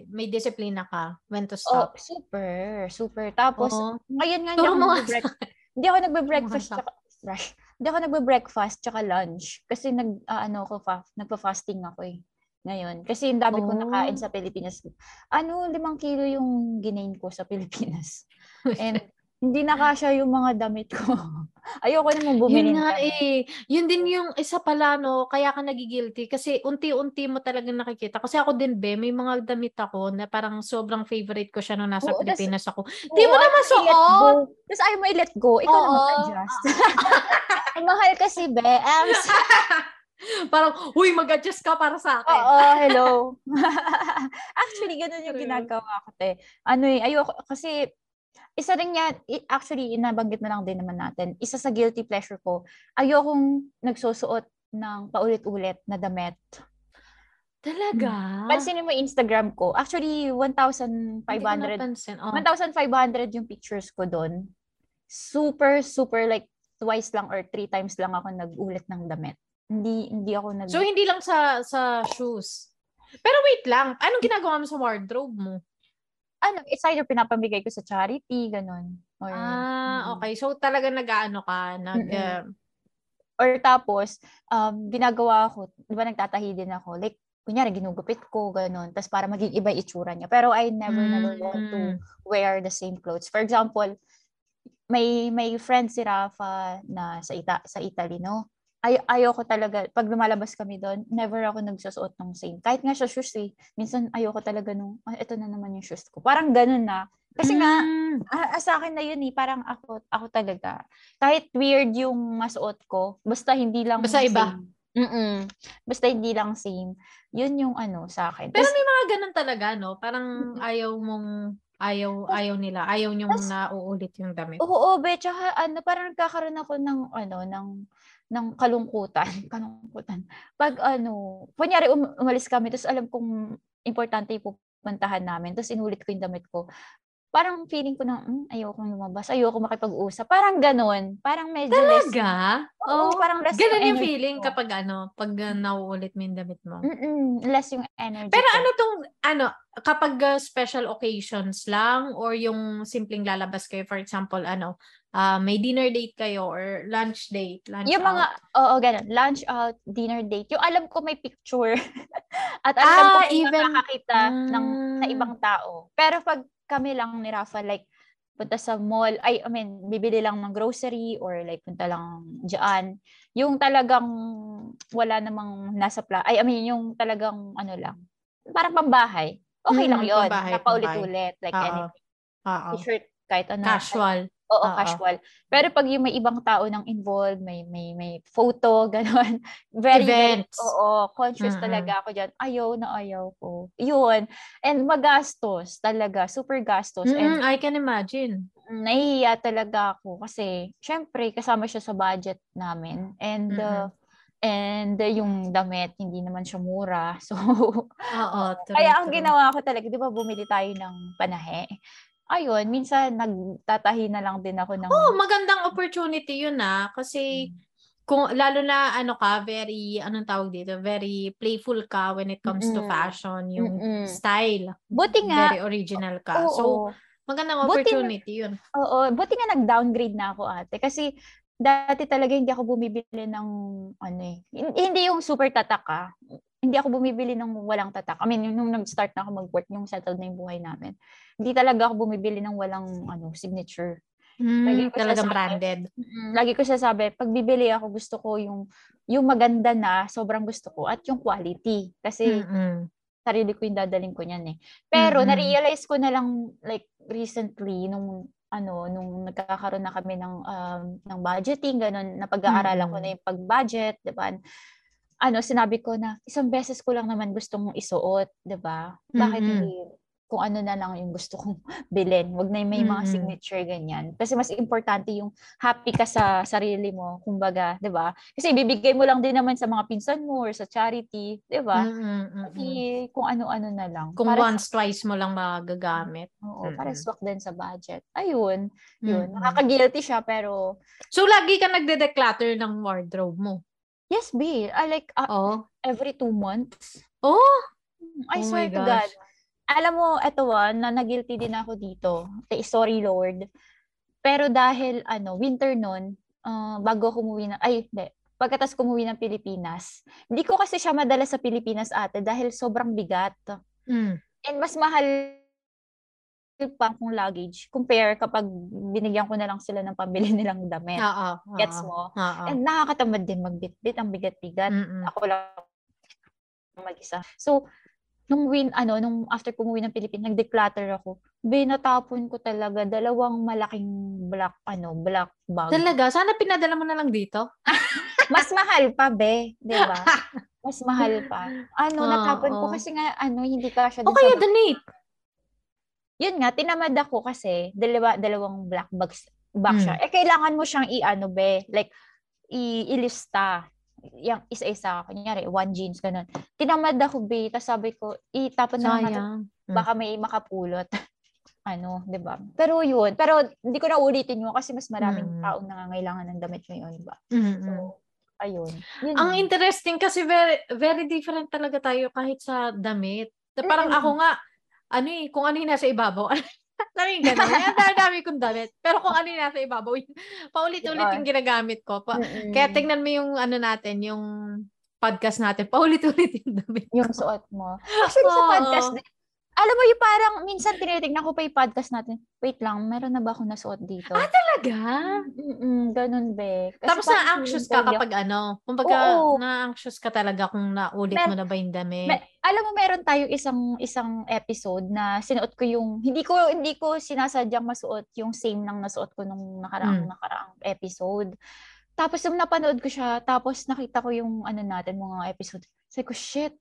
may disiplina ka when to Oh, stop. super, super. Tapos Oo. ngayon nga Turo ako mo nga nagbe-break- hindi ako nagbe-breakfast tsaka fresh. Hindi ako nagbe-breakfast tsaka lunch kasi nag ah, ano ako fa- nagpa-fasting ako eh. Ngayon, kasi yung dami ko nakain Oh. sa Pilipinas. Ano, limang kilo yung ginain ko sa Pilipinas. *laughs* And hindi na kasya yung mga damit ko. *laughs* Ayoko namang bumili. Yun ng nga eh. Yun din yung isa pala no, kaya ka nagigilty kasi unti-unti mo talaga nakikita. Kasi ako din be, may mga damit ako na parang sobrang favorite ko siya nung nasa Oo, Pilipinas ako. Oo, Di mo naman suot. Tapos ayaw mo i-let go. Ikaw na Oo. mag-adjust. *laughs* Ang mahal kasi, be. Ems. *laughs* parang, huy, mag-adjust ka para sa akin. Oo, hello. actually, ganun yung ginagawa ko, te. Ano eh, ayoko, kasi, isa rin yan, actually, inabanggit na lang din naman natin, isa sa guilty pleasure ko, ayokong nagsusuot ng paulit-ulit na damit. Talaga? Pansinin mo yung Instagram ko. Actually, 1,500 Hindi ko napansin. Oh. 1,500 yung pictures ko doon. Super, super like twice lang or three times lang ako nag-ulit ng damit. Hindi hindi ako nag So, hindi lang sa sa shoes. Pero wait lang, anong ginagawa mo sa wardrobe mo? Ano, it's either pinapamigay ko sa charity, ganun. Or, Ah, mm. okay. So, talaga nag-ano ka, nag... Uh, Or tapos, um, ginagawa ko, di ba nagtatahi din ako, like, kunyari, ginugupit ko, ganun. Tapos para maging iba itsura niya. Pero I never, never want to mm, wear the same clothes. For example, may may friend si Rafa na sa Ita sa Italy, no? Ay ayoko talaga pag lumalabas kami doon, never ako nagsusuot ng same. Kahit nga sa shoes eh. Minsan ayoko talaga nung ah, ito na naman yung shoes ko. Parang ganun na. Kasi nga mm, ah, sa akin na yun eh, parang ako ako talaga. Kahit weird yung masuot ko, basta hindi lang Basta iba. same. Mm-mm. Basta hindi lang same. Yun yung ano sa akin. Pero Tas- may mga ganun talaga, no? Parang ayaw mong, ayaw, ayaw nila. Ayaw niyong Tas- nauulit yung damit. Oo, be, tsaka ano, parang nagkakaroon ako ng ano, ng ng kalungkutan, *laughs* kalungkutan. Pag ano, kunyari um, umalis kami, tapos alam kong importante yung pupuntahan namin, tapos inulit ko yung damit ko. Parang feeling ko na, mm, ayoko lumabas, ayoko makipag-usap. Parang ganun. Parang medyo Talaga? less. Oo, Oh, parang less ganun yung energy feeling ko. kapag ano, pag uh, nauulit mo yung damit mo. Mm-mm, less yung energy Pero ko. ano tong, ano, kapag uh, special occasions lang or yung simpleng lalabas kayo, for example, ano, uh, may dinner date kayo or lunch date, lunch Yung mga, out. oo, ganun. Lunch out, dinner date. Yung alam ko may picture. *laughs* At alam Ah, ko may even- makakakita ng, sa ibang tao. Pero pag kami lang ni Rafa, like, punta sa mall, ay, I mean, bibili lang ng grocery or like, punta lang dyan. Yung talagang wala namang nasa pla, ay, I mean, yung talagang, ano lang, parang pambahay. Okay lang Mm, yun. pambahay, Napaulit-ulit. Like, Oo. anything. Oo. T-shirt, kahit ano. Casual. Oo, Oo. casual. Pero pag yung may ibang tao nang involved, may may may photo, *laughs* gano'n. Very, very, Events. oo, conscious Mm-mm. talaga ako dyan. Ayaw na ayaw ko. Yun. And magastos talaga. Super gastos. Mm, And I can imagine. nahihiya talaga ako kasi syempre kasama siya sa budget namin. And uh, and uh, yung damit, hindi naman siya mura. *laughs* So, Oo, true, kaya ang true. ginawa ko talaga, di ba bumili tayo ng panahe? Ayun, minsan nagtatahi na lang din ako ng... Oh, magandang opportunity yun ah. Kasi Mm. kung lalo na ano ka, very, anong tawag dito, very playful ka when it comes to Mm-mm. fashion, yung Mm-mm. style. Buti nga, Very original ka. oo, So, magandang Buti opportunity yun. oo, buti nga nag-downgrade na ako ate. Kasi dati talaga hindi ako bumibili ng ano eh. hin- Hindi yung super tatak ah. Hindi ako bumibili ng walang tatak. I mean, yung nung nag-start na ako mag-work, yung settled na yung buhay namin. Hindi talaga ako bumibili ng walang ano signature. Lagi Mm, ko talagang sasabi. branded. Mm, Lagi ko sasabi, pag bibili ako, gusto ko yung yung maganda na, sobrang gusto ko, at yung quality. Kasi Mm-mm. sarili ko yung dadaling ko niyan eh. Pero Mm-mm. na-realize ko na lang like recently nung ano nung nagkakaroon na kami ng um, ng budgeting ganun na pag-aaralan ko Mm-mm. na yung pag-budget, 'di ba? Ano, sinabi ko na isang beses ko lang naman gustong isuot, 'di ba? Bakit Mm-mm. hindi kung ano na lang yung gusto kong *laughs* bilhin. Wag na yung may mga Mm-mm. signature ganyan. Kasi mas importante yung happy ka sa sarili mo, kumbaga, 'di ba? Kasi bibigay mo lang din naman sa mga pinsan mo or sa charity, 'di ba? Hindi kung ano-ano na lang. Kung Para once, twice mo lang magagamit. Oo, para Mm-mm. swak din sa budget. Ayun, yun. Mm-mm. Nakaka-guilty siya pero So, lagi ka nagde-declutter ng wardrobe mo. Yes, B. I like uh, Oo. every two months. Oh, I Oh swear to. God. Alam mo, eto ah, na nag-guilty din ako dito. Sorry, Lord. Pero dahil, ano, winter nun, ah, bago ako umuwi na, ay, hindi. Pagkatas ko umuwi ng Pilipinas, hindi ko kasi siya madala sa Pilipinas ate dahil sobrang bigat. mm. And mas mahal pa kung luggage compare kapag binigyan ko na lang sila ng pambili *laughs* nilang damit. Oo. Gets mo? Oo. And nakakatamad din magbitbit, ang bigat-bigat. Mm-mm. Ako lang mag-isa. So, nung win, ano, nung after ko umuwi ng Pilipinas, nag-declutter ako. Binatapon ko talaga dalawang malaking black, ano, black bag. Talaga? Sana pinadala mo na lang dito. *laughs* Mas mahal pa, be. Di ba? *laughs* Mas mahal pa. Ano, Oo. natapon ko kasi nga, ano, hindi ka siya O kaya donate. Yun nga, tinamad ako kasi dalawa, dalawang black bag Hmm. siya. Eh, kailangan mo siyang i-ano be, like, i- ilista. Yung isa-isa, kunyari, one jeans, ganun. Tinamad ako be, tapos sabi ko, itapon na lang natin, Sayang. Mm. baka may makapulot. *laughs* ano, di ba? Pero yun, pero hindi ko na ulitin yun kasi mas maraming Mm. taong nangangailangan ng damit ngayon, di ba? Mm-mm. So, ayun. Yun Ang yun. interesting kasi very very different talaga tayo kahit sa damit. Parang Mm-mm. ako nga, ano eh, kung ano yung nasa ibabaw. Alam *laughs* mo yung gano'n? Ang dami kong damit. Pero kung ano yung nasa ibabaw, paulit-ulit yung ginagamit ko. Pa, Mm-mm. kaya tingnan mo yung ano natin, yung podcast natin, paulit-ulit yung damit. yung suot mo. *laughs* Actually, sa Oo. podcast, din, alam mo yung parang, minsan tinitignan ko pa yung podcast natin. Wait lang, meron na ba ako nasuot dito? Ah, Talaga? Mm-mm, ganun, be. Kasi Tapos na-anxious ka ko, kapag ano, kumbaga Oo. na-anxious ka talaga kung naulit Mer- mo na ba yung damit. Me- alam mo meron tayo isang isang episode na sinuot ko yung hindi ko hindi ko sinasadyang masuot yung same nang nasuot ko nung nakaraang Mm. nakaraang episode. Tapos nung napanood ko siya, tapos nakita ko yung ano natin mga episode. Sabi ko, shit.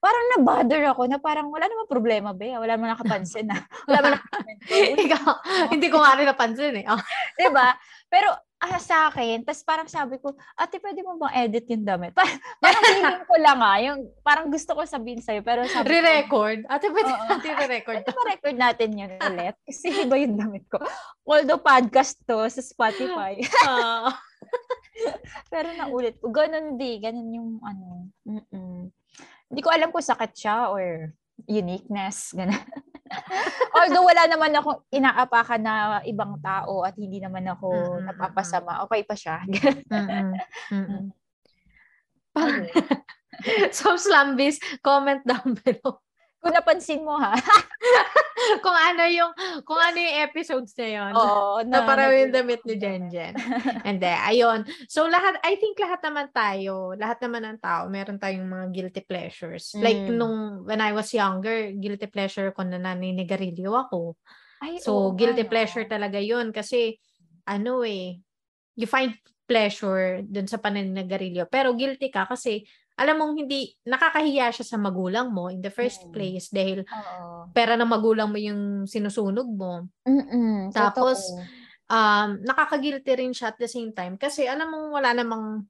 Parang na-bother ako na parang wala namang problema, be. Wala naman nakapansin na. *laughs* Wala naman nakapansin. *laughs* Ikaw, hindi ko nga rin napansin eh. Oh. *laughs* diba? Pero ah, sa akin, tapos parang sabi ko, ate, pwede mo bang edit yung damit? Parang, parang feeling ko lang ah, yung parang gusto ko sabihin sa'yo, pero sabi Re-record? Ate, pwede Oo. natin re-record. Pwede ba record natin yun ulit? Kasi iba yung damit ko. Although podcast to sa Spotify. Ah. pero naulit ko. Ganun di. Ganun yung ano. Mm-mm. Hindi ko alam kung sakit siya or uniqueness. Ganun. *laughs* Although wala naman ako inaapakan na ibang tao at hindi naman ako Mm-mm, napapasama. Okay pa siya. Mm-mm. *laughs* Ayun. *laughs* so, Slambis, comment down below kung napansin mo ha. *laughs* kung ano yung kung ano yung episodes na yun. Oo. *laughs* na parang yung damit ni Jenjen. And then, ayun. So, lahat, I think lahat naman tayo, lahat naman ng tao, meron tayong mga guilty pleasures. Like, Mm. nung, when I was younger, guilty pleasure ko na naninigarilyo ako. Ay, So, oo guilty nga, no? pleasure talaga yun. Kasi, ano eh, you find pleasure dun sa paninigarilyo. Pero guilty ka kasi, alam mong hindi, nakakahiya siya sa magulang mo in the first Mm. place dahil Oo. pera ng magulang mo yung sinusunog mo. Mm-mm. Tapos, Totoo. um, nakakagilty rin siya at the same time kasi alam mong wala namang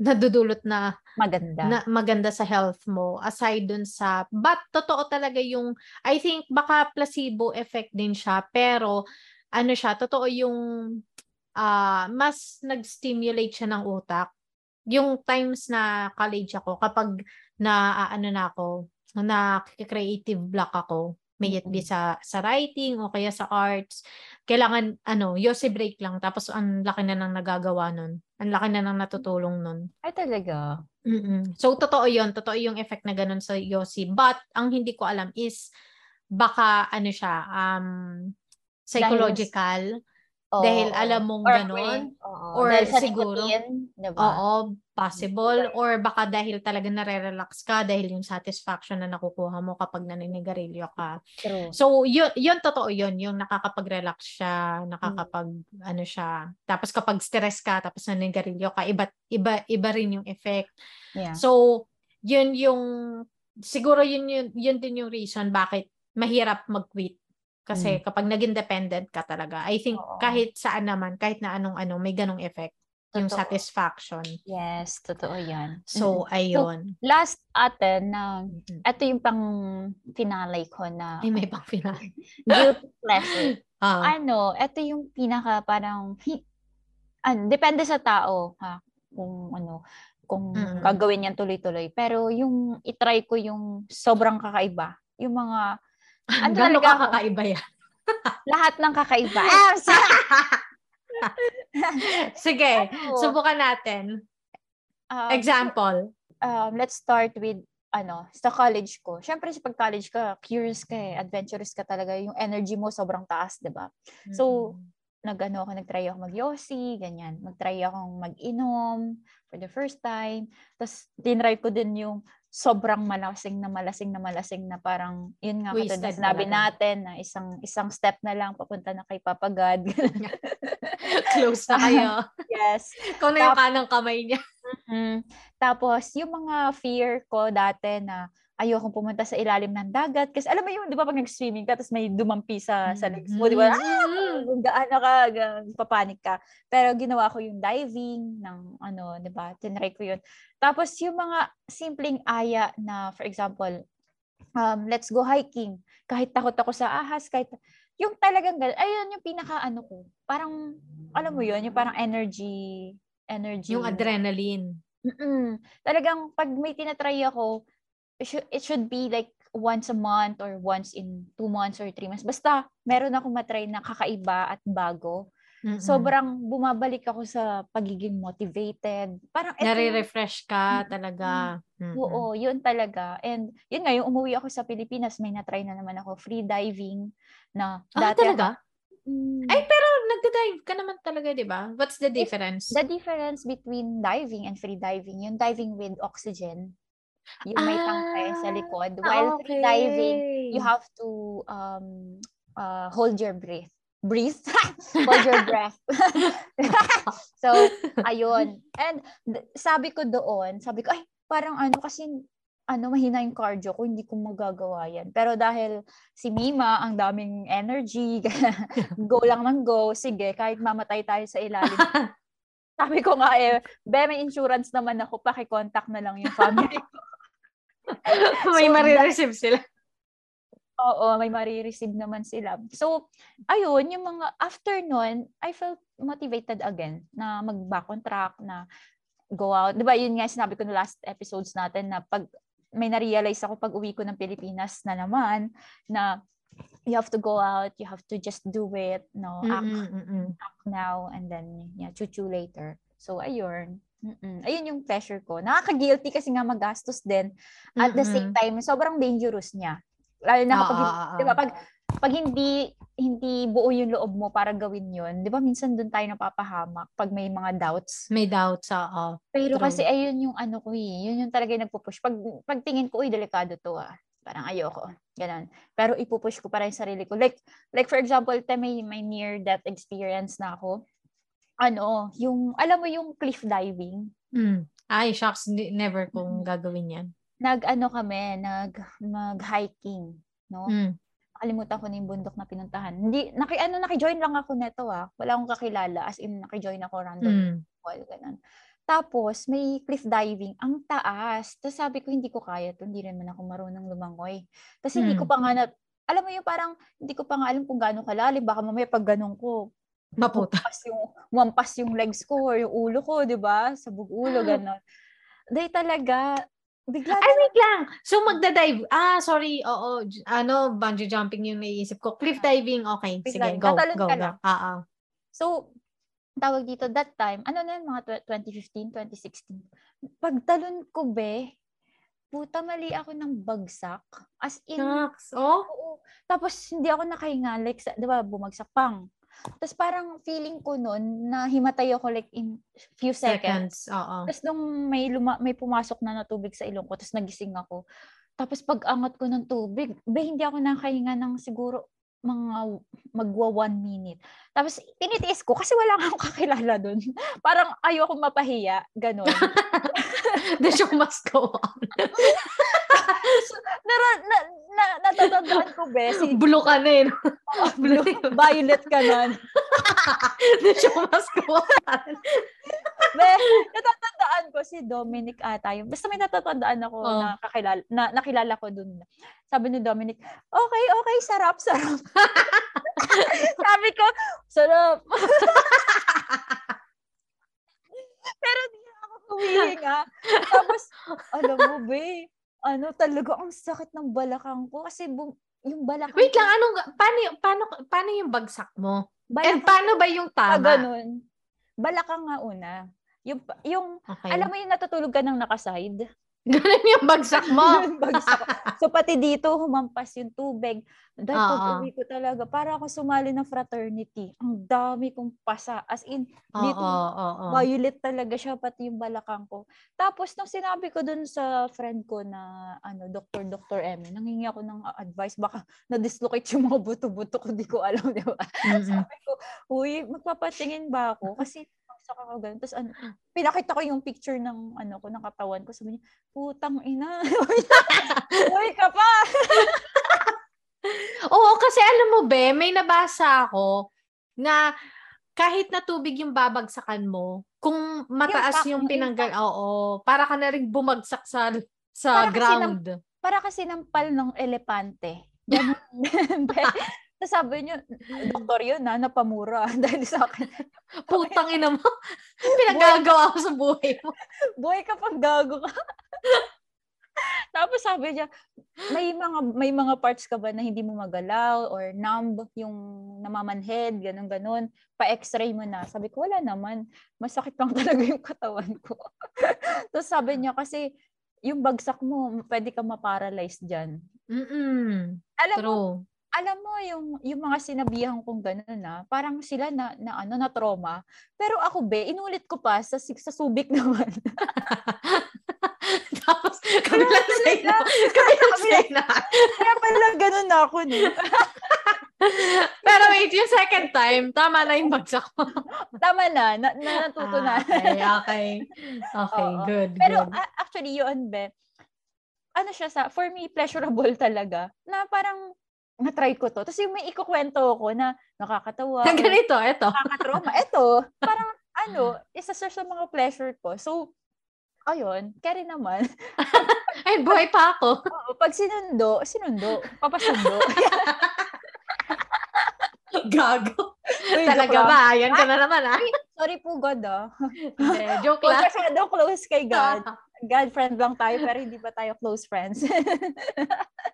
nadudulot na, maganda. na maganda sa health mo aside dun sa but totoo talaga yung I think baka placebo effect din siya pero ano siya totoo yung ah mas nag-stimulate siya ng utak yung times na college ako kapag na ano na ako na creative block ako may it be sa sa writing o kaya sa arts kailangan ano yosi break lang tapos ang laki na nang nagagawa nun. Ang laki na nang natutulong nun. Ay, talaga. Mm-mm. so totoo yon totoo yung effect na ganun sa yosi. But ang hindi ko alam is baka ano siya um psychological Oo, Dahil alam mong Or ganon, or Dahil siguro- nicotine, diba? Oo, possible. Diba? Or baka dahil talaga nare-relax ka dahil yung satisfaction na nakukuha mo kapag naninigarilyo ka. True. So, yun, yun totoo yun. Yung nakakapag-relax siya, nakakapag, ano siya. Tapos kapag stress ka, tapos naninigarilyo ka, iba, iba, iba rin yung effect. Yeah. So, yun yung, siguro yun, yun, yun din yung reason bakit mahirap mag-quit. Kasi kapag naging dependent ka talaga, I think Mm. Oo. kahit saan naman, kahit na anong-ano, may ganong effect. Yung Totoo. satisfaction. Yes, totoo yan. So, ayun. Last atin na, Mm-mm. ito yung pang finale ko na Ay, may pang final. *laughs* guilty pleasure. *laughs* Ah, ano, ito yung pinaka parang, hi- ano, depende sa tao, ha, kung ano, kung Mm. gagawin yan tuloy-tuloy. Pero yung itry ko yung sobrang kakaiba. Yung mga, ano gano'n talaga kakaiba yan? *laughs* lahat ng kakaiba. Ah, *laughs* Sige, Ano? subukan natin. um, Example. um, let's start with ano, sa college ko. Siyempre, sa pag-college ka, curious ka eh, adventurous ka talaga. Yung energy mo sobrang taas, 'di ba? So, nag-ano ako, nag-try ako mag-yossi, ganyan. Mag-try akong mag-inom for the first time. Tapos, tinry ko din yung sobrang malasing na malasing na malasing na parang, yun nga, katulad na Wasted sinabi talaga. natin, na isang isang step na lang, papunta na kay Papa God. *laughs* Close na kayo. *laughs* yes. Kung na yung kanang kamay niya. Mm. Tapos, yung mga fear ko dati na ayokong pumunta sa ilalim ng dagat. Kasi alam mo yun, di ba pag nag-swimming ka, tapos may dumampi sa, sa legs mo, di ba? Ah! Mhm. Gaano ka, papanik ka. Pero ginawa ko yung diving ng ano, 'di ba? Tinry ko 'yun. Tapos yung mga simpleng aya na for example, um let's go hiking. Kahit takot ako sa ahas, kahit yung talagang gan- ayun yung pinaka ano ko. Parang alam mo 'yun, yung parang energy energy. Yung adrenaline. Mm-mm. Talagang pag may tinatry ako, it should, it should be like once a month or once in two months or three months. Basta meron ako matry na kakaiba at bago. Mm-mm. Sobrang bumabalik ako sa pagiging motivated. Parang ito, Nare-refresh ka talaga. Mm-mm. oo, yun talaga. And yun nga, yung umuwi ako sa Pilipinas, may natry na naman ako free diving na Ah, dati talaga? Mm. Ay, pero nagda-dive ka naman talaga, di ba? What's the difference? The difference between diving and free diving, yung diving with oxygen, yung may tangkay sa likod. Ah, While free diving, okay. you have to um uh, hold your breath. Breathe? *laughs* hold your breath. *laughs* so, ayun. And sabi ko doon, sabi ko, ay, parang ano kasi ano, mahina yung cardio ko, hindi ko magagawa yan. Pero dahil si Mima, ang daming energy, *laughs* go lang ng go, sige, kahit mamatay tayo sa ilalim. Sabi ko nga eh, be, may insurance naman ako, pakicontact na lang yung family ko. *laughs* may so, marireceive sila. Oo, may marireceive naman sila. So, ayun, yung mga after nun, I felt motivated again na mag-back on track, na go out. Di ba, yun nga sinabi ko no last episodes natin na pag may na-realize ako pag uwi ko ng Pilipinas na naman na you have to go out, you have to just do it, no, act, mm-hmm. act now, and then, yeah, chuchu later. So, ayun. Mm-mm. Ayun yung pressure ko. Nakaka-guilty kasi nga magastos din. At Mm-mm. the same time, sobrang dangerous niya. Lalo na kapag, ah, ah, ah. di ba, pag, pag hindi hindi buo yung loob mo para gawin yun, di ba minsan doon tayo napapahamak pag may mga doubts. May doubts, oo. Pero True. kasi ayun yung ano ko eh, yun yung talaga yung nagpupush. Pag, pag tingin ko, uy, delikado to ah. Parang ayoko. Ganun. Pero ipupush ko para yung sarili ko. Like, like for example, te, may, may near death experience na ako. Ano, yung, alam mo yung cliff diving? Mm. Ay, shocks, never kong gagawin yan. Nag, ano kami, nag, mag-hiking, no? Mm nakalimutan ko na yung bundok na pinuntahan. Hindi, naki, ano, naki-join lang ako neto ah. Wala akong kakilala. As in, naki-join ako random. Mm. Well, ganun. Tapos, may cliff diving. Ang taas. Tapos sabi ko, hindi ko kaya to. Hindi rin man ako marunong lumangoy. Tapos mm. hindi ko pa nga na, alam mo yung parang, hindi ko pa nga alam kung gaano kalalim. Baka mamaya pag ganun ko, Maputa. Wampas yung, wampas yung legs ko or yung ulo ko, di ba? Sa bugulo, gano'n. Dahil talaga, Bigla Ay, wait lang. So, magda-dive. Ah, sorry. Oo. Ano, bungee jumping yung naiisip ko. Cliff diving. Okay. Bigla, Sige, go. Go, go. Ah, ah. So, tawag dito that time, ano na yun, mga 2015, 2016. Pagtalon ko, be, puta mali ako ng bagsak. As in, Shucks. Oh? Oo. Tapos, hindi ako nakahinga. Like, di ba, bumagsak pang. Tapos parang feeling ko noon na himatay ako like in few seconds. seconds. Oo. Tapos nung may luma- may pumasok na na tubig sa ilong ko, tapos nagising ako. Tapos pag angat ko ng tubig, ba hindi ako nakahinga ng siguro mga magwa one minute. Tapos tinitiis ko kasi wala akong kakilala doon. *laughs* Parang ayoko mapahiya, ganun. *laughs* The show must go on. so, nara, na, na, natatandaan ko, be. Si, Blue ka na eh. Oh, *laughs* blue, violet ka na. The show must go on. be, natatandaan ko si Dominic ata. Yung, basta may natatandaan ako oh. na, kakilala, na nakilala ko dun. Sabi ni Dominic, okay, okay, sarap, sarap. *laughs* Sabi ko, sarap. *laughs* Pero di humihinga. Tapos, alam mo, be, ano, talaga ang sakit ng balakang ko kasi bu- yung balakang Wait lang, anong paano paano paano yung bagsak mo? Balakang, And paano ba yung tama? Ah, ganun. Balakang nga una. Yung yung okay. alam mo yung natutulog ka ng nakaside? *laughs* Ganun yung bagsak mo. *laughs* bagsak. So, pati dito, humampas yung tubig. Dahil uh uwi ko talaga, para ako sumali ng fraternity. Ang dami kong pasa. As in, dito, uh violet talaga siya, pati yung balakang ko. Tapos, nung sinabi ko dun sa friend ko na, ano, Dr. Dr. M, nangingi ako ng advice, baka na-dislocate yung mga buto-buto ko, di ko alam, di ba? Mm-hmm. Sabi ko, uy, magpapatingin ba ako? Kasi Basta ako ganun. Tapos ano, pinakita ko yung picture ng ano ko, ng katawan ko. Sabi niya, putang ina. *laughs* Uy ka pa. *laughs* Oo, kasi alam mo, be, may nabasa ako na kahit na tubig yung babagsakan mo, kung mataas yung, yung pinanggal, oo, para ka na rin bumagsak sa sa para ground. Kasi ng, para kasi ng pal ng elepante. *laughs* Tapos sabi niyo, doktor yun na, napamura *laughs* dahil sa akin. *laughs* Putang ina mo. *laughs* Pinagagawa ko sa buhay mo. buhay ka pang gago ka. Tapos sabi niya, may mga may mga parts ka ba na hindi mo magalaw or numb yung namamanhead, ganun ganun. Pa-x-ray mo na. Sabi ko, wala naman. Masakit lang talaga yung katawan ko. Tapos sabi niya, kasi yung bagsak mo, pwede ka ma-paralyze dyan. Mm-mm. Alam True. mo, alam mo yung yung mga sinabihan kong gano'n na, parang sila na, na ano na trauma. Pero ako be, inulit ko pa sa sa subik *laughs* naman. *laughs* Tapos kami lang say na. *laughs* Kami lang say na. Kaya pala ganun na ako no. Pero wait, yung second time, tama na yung bagsak mo. tama na, na, na natuto ah, na. okay, okay. Okay, Oo. good, Pero good. Uh, actually, yun, be, ano siya sa, for me, pleasurable talaga. Na parang, na-try ko to. Tapos yung may ikukwento ko na nakakatawa. Na ganito, eto. Nakakatrauma. *laughs* Ito, parang ano, isa sa sa mga pleasure ko. So, ayun, carry naman. *laughs* Ay, buhay pa ako. Oo, pag sinundo, sinundo. Papasundo. *laughs* Gago. Uy, Talaga ba? Yan ka na naman, ah. Sorry po, God, ah. Hindi, joke lang. masyado close kay God. God friend lang tayo, pero hindi pa tayo close friends.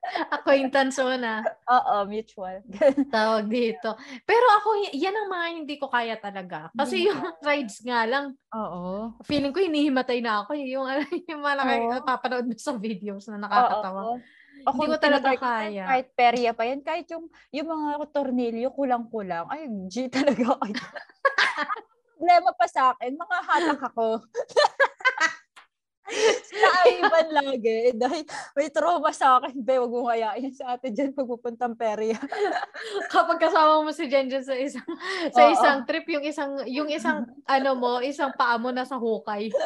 *laughs* Acquaintance mo na. Oo, mutual. *laughs* Tawag dito. Pero ako, yan ang mga hindi ko kaya talaga. Kasi Hindi yung *laughs* rides nga lang, Oo. feeling ko hinihimatay na ako. eh. Yung, yung mga naka- Oo. papanood mo sa videos na nakakatawa. Oo. Ako, Hindi ko talaga kaya. Kahit perya pa yan. Kahit yung, yung mga tornilyo, kulang-kulang. Ay, G talaga. Ay. Problema pa sa akin, mga hatak ako. Sila ay iban lagi. Eh, Dahil may trauma sa akin. Be, wag mo hayain sa ate dyan pag pupuntang perya. *laughs* Kapag kasama mo si Jen Jen sa isang sa Oo. isang trip, yung isang yung isang *laughs* ano mo, isang paa mo nasa hukay. *laughs*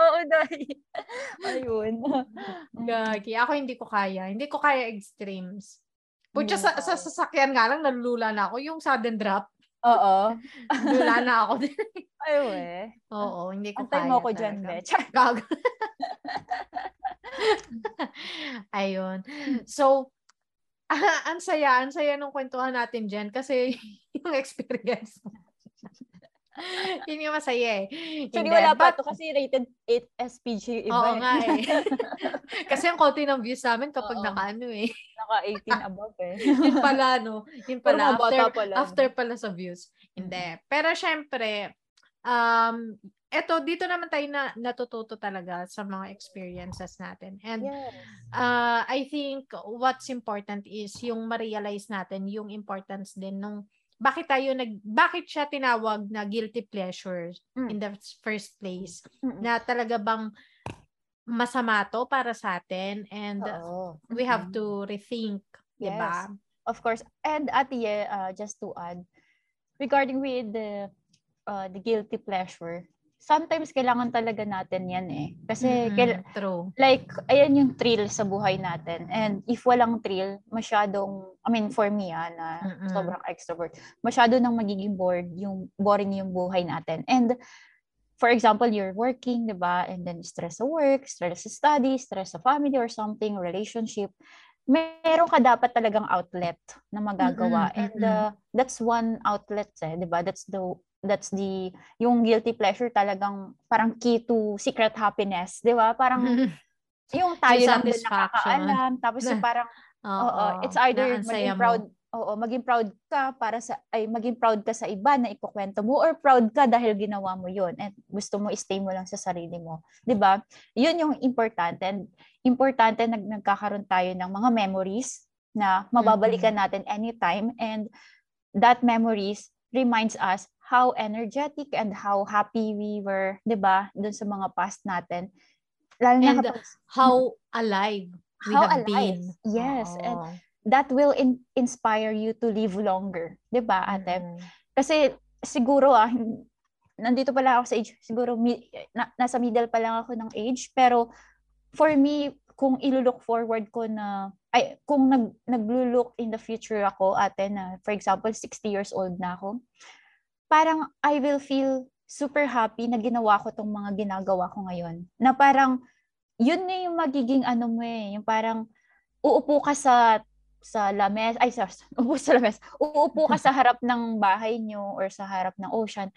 Oo, dahil. Ayun. Gagi. Ako hindi ko kaya. Hindi ko kaya extremes. Putya sa, sa sasakyan nga lang, nalulula na ako. Yung sudden drop, Oo. lula na ako. *laughs* Ay, we. Oo, hindi ko Antay kaya mo ako dyan, talaga. be. Char. *laughs* Gago. Ayun. So, *laughs* ang saya, ang saya nung kwentuhan natin dyan kasi yung experience. *laughs* Yun yung masaya eh. Actually, Hindi, wala pa but- to kasi rated 8 SPG iba Oo eh. nga eh. *laughs* kasi ang konti ng views namin kapag Oo. naka-ano eh. Naka 18 above eh. *laughs* Yun pala, no? Yun pala, bata after, pa lang. after pala sa views. Hindi. Pero syempre, um, eto, dito naman tayo na natututo talaga sa mga experiences natin. And Yes. uh, I think what's important is yung ma-realize natin yung importance din nung bakit tayo nag bakit siya tinawag na guilty pleasure Mm. in the first place Mm-mm. na talaga bang masama to para sa atin and Oo. we have Mm-mm. to rethink, 'di ba? Of course. And at the end, uh, just to add, regarding with the uh, the guilty pleasure, sometimes kailangan talaga natin yan eh. Kasi, Mm-mm, kail- true. like, ayan yung thrill sa buhay natin. And if walang thrill, masyadong, I mean, for me, ah, na Mm-mm. sobrang extrovert, masyado nang magiging bored, yung boring yung buhay natin. And, for example, you're working, di ba? And then stress sa work, stress sa study, stress sa family or something, relationship. Meron ka dapat talagang outlet na magagawa. Mm-mm, And uh, that's one outlet eh, di ba? That's the that's the yung guilty pleasure talagang parang key to secret happiness, di ba? Parang yung tayo lang din nakakaalam. Tapos yung *laughs* parang Oo, Oo, it's either maging mo. proud, oo, maging proud ka para sa ay maging proud ka sa iba na ikukwento mo or proud ka dahil ginawa mo 'yon and gusto mo i-stay mo lang sa sarili mo, 'di ba? 'Yun yung importante and importante nag nagkakaroon tayo ng mga memories na mababalikan natin anytime and that memories reminds us how energetic and how happy we were, 'di ba? Doon sa mga past natin. Lalo na And kapag How alive we How have alive. been. Yes, and Oo. that will in- inspire you to live longer. 'Di ba, ate? Mm. Kasi siguro ah, nandito pa lang ako sa age, siguro mi- na- nasa middle pa lang ako ng age, pero for me, kung ilulook forward ko na, ay, kung nag, naglulook in the future ako, ate, na for example, 60 years old na ako, parang I will feel super happy na ginawa ko tong mga ginagawa ko ngayon. Na parang, yun na yung magiging ano mo eh, yung parang, uupo ka sa sa lames, ay sa, *laughs* upo sa lames, uupo ka sa harap ng bahay nyo or sa harap ng ocean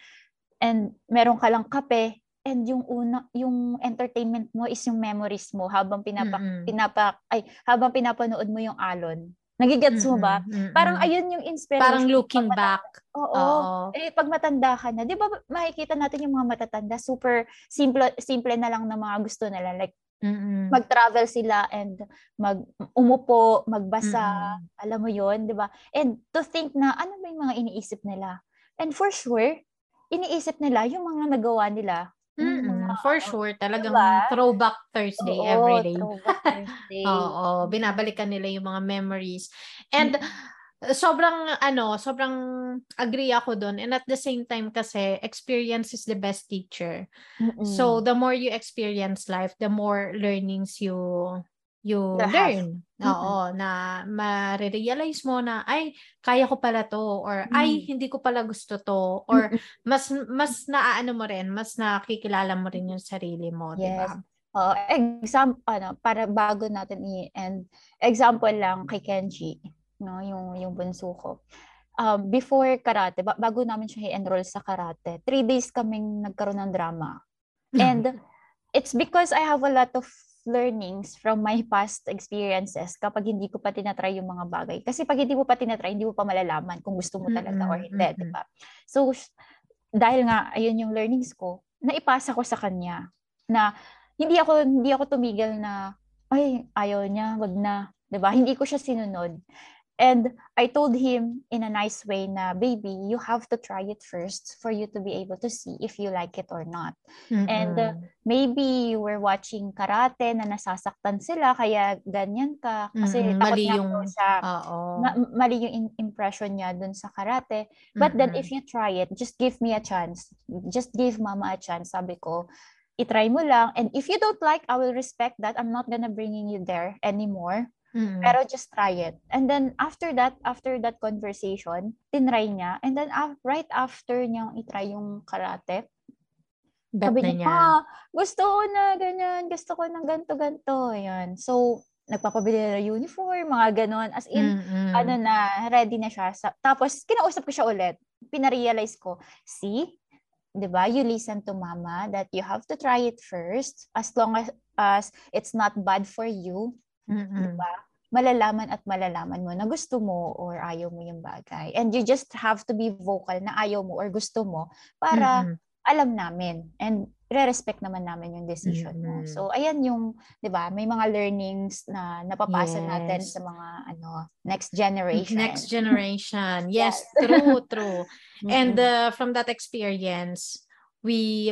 and meron ka lang kape and yung una yung entertainment mo is yung memories mo habang pinapa Mm-mm. pinapa ay habang pinapanood mo yung alon. Nagigets mo ba? Mm-mm, Parang mm-mm. ayun yung inspiration. Parang looking pag back. Oo. Oo. Eh pag matanda ka na, 'di ba makikita natin yung mga matatanda super simple simple na lang ng mga gusto nila like Mm-mm. mag-travel sila and mag umupo, magbasa, Mm-mm. alam mo 'yon, 'di ba? And to think na ano ba yung mga iniisip nila? And for sure, iniisip nila yung mga nagawa nila. Mga- For sure. Talagang Diba? throwback Thursday Oo, every day. throwback *laughs* Thursday. Oo. Binabalikan nila yung mga memories. And sobrang ano, sobrang agree ako doon. And at the same time kasi experience is the best teacher. Mm-mm. So the more you experience life, the more learnings you you the learn. Mm-hmm. Oo, na ma-realize mo na ay kaya ko pala to or mm-hmm. ay hindi ko pala gusto to or mm-hmm. mas mas naaano mo rin, mas nakikilala mo rin yung sarili mo, yes. 'di ba? Uh, example ano para bago natin i-end example lang kay Kenji no, yung yung bunso ko. Um, before karate, bago namin siya i-enroll sa karate, three days kaming nagkaroon ng drama. Mm. And it's because I have a lot of learnings from my past experiences kapag hindi ko pa tinatry yung mga bagay. Kasi pag hindi mo pa tinatry, hindi mo pa malalaman kung gusto mo talaga or hindi, mm-hmm. di ba? So, dahil nga, ayun yung learnings ko, naipasa ko sa kanya na hindi ako hindi ako tumigil na ay ayaw niya wag na 'di ba hindi ko siya sinunod And I told him in a nice way na, baby, you have to try it first for you to be able to see if you like it or not. Mm-hmm. And uh, maybe you were watching karate na nasasaktan sila, kaya ganyan ka. Kasi mm-hmm. mali yung, siya, ma- mali yung in- impression niya dun sa karate. But mm-hmm. then if you try it, just give me a chance. Just give mama a chance, sabi ko. Itry mo lang. And if you don't like, I will respect that. I'm not gonna bringing you there anymore. Mm-hmm. Pero just try it. And then after that, after that conversation, tinry niya. And then uh, right after niyang itry yung karate, Bet sabi niya, ah, gusto ko na ganyan, gusto ko ng ganto-ganto. Yan. So, nagpapabili na uniform, mga ganon. As in, mm-hmm. ano na, ready na siya. Sa, tapos, kinausap ko siya ulit. Pinarealize ko, see, di ba, you listen to mama that you have to try it first as long as, as it's not bad for you. Diba? Malalaman at malalaman mo na gusto mo or ayaw mo yung bagay. And you just have to be vocal na ayaw mo or gusto mo para mm-hmm. alam namin. And re-respect naman namin yung decision mm-hmm. mo. So, ayan yung, di ba, may mga learnings na napapasa yes. natin sa mga, ano, next generation. Next generation. yes, yes. *laughs* true, true. Mm-hmm. And uh, from that experience, we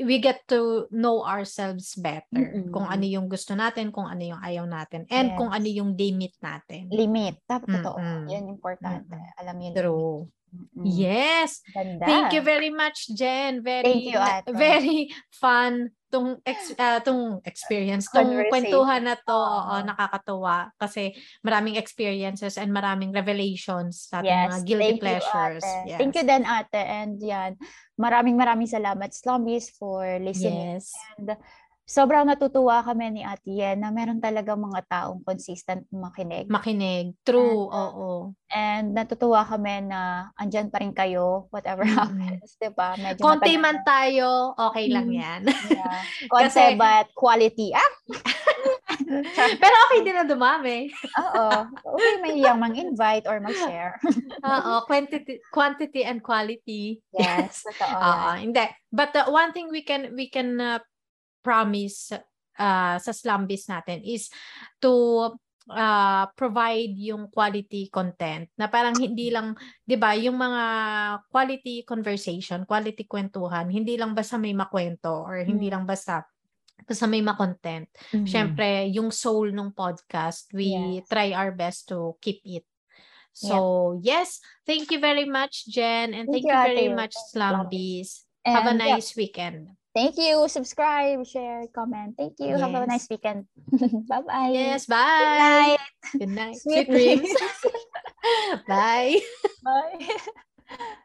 we get to know ourselves better. Mm-hmm. Kung ano yung gusto natin, kung ano yung ayaw natin, and yes. kung ano yung limit natin. Limit. Tapos mm-hmm. totoo. Yan importante. Mm-hmm. Alam yun. True. Mm-hmm. Yes. Ganda. Thank you very much, Jen. Very, Thank you, Ate. very fun tong ex, uh, tong experience, tong kwentuhan na to, oo, nakakatuwa kasi maraming experiences and maraming revelations sa ating yes, mga guilty pleasures. You, yes. Thank you din ate and yan. Maraming maraming salamat Slumbies for listening. Yes. And sobrang natutuwa kami ni Ate Yen na meron talaga mga taong consistent makinig. Makinig. True, and, oo. And natutuwa kami na andyan pa rin kayo, whatever mm-hmm. happens, di ba? Medyo Konti man tayo, okay lang yan. Yeah. *laughs* Konti but quality. Ah! *laughs* Pero okay din na dumami. Oo. Okay, may yang mang-invite or mag-share. *laughs* Oo, quantity, quantity and quality. Yes, totoo. Oo, hindi. But the one thing we can we can uh, promise uh, sa Slumbies natin is to uh, provide yung quality content na parang hindi lang 'di ba yung mga quality conversation quality kwentuhan hindi lang basta may makwento or hindi mm. lang basta basta may ma-content mm-hmm. syempre yung soul ng podcast we yes. try our best to keep it so yep. yes thank you very much Jen and thank, thank you, you very much Slumbies have a nice yeah. weekend Thank you. Subscribe, share, comment. Thank you. Yes. Have a nice weekend. *laughs* Bye-bye. Yes, bye. Good night. Good night. Sweet, Sweet dreams. *laughs* bye. *laughs* Bye.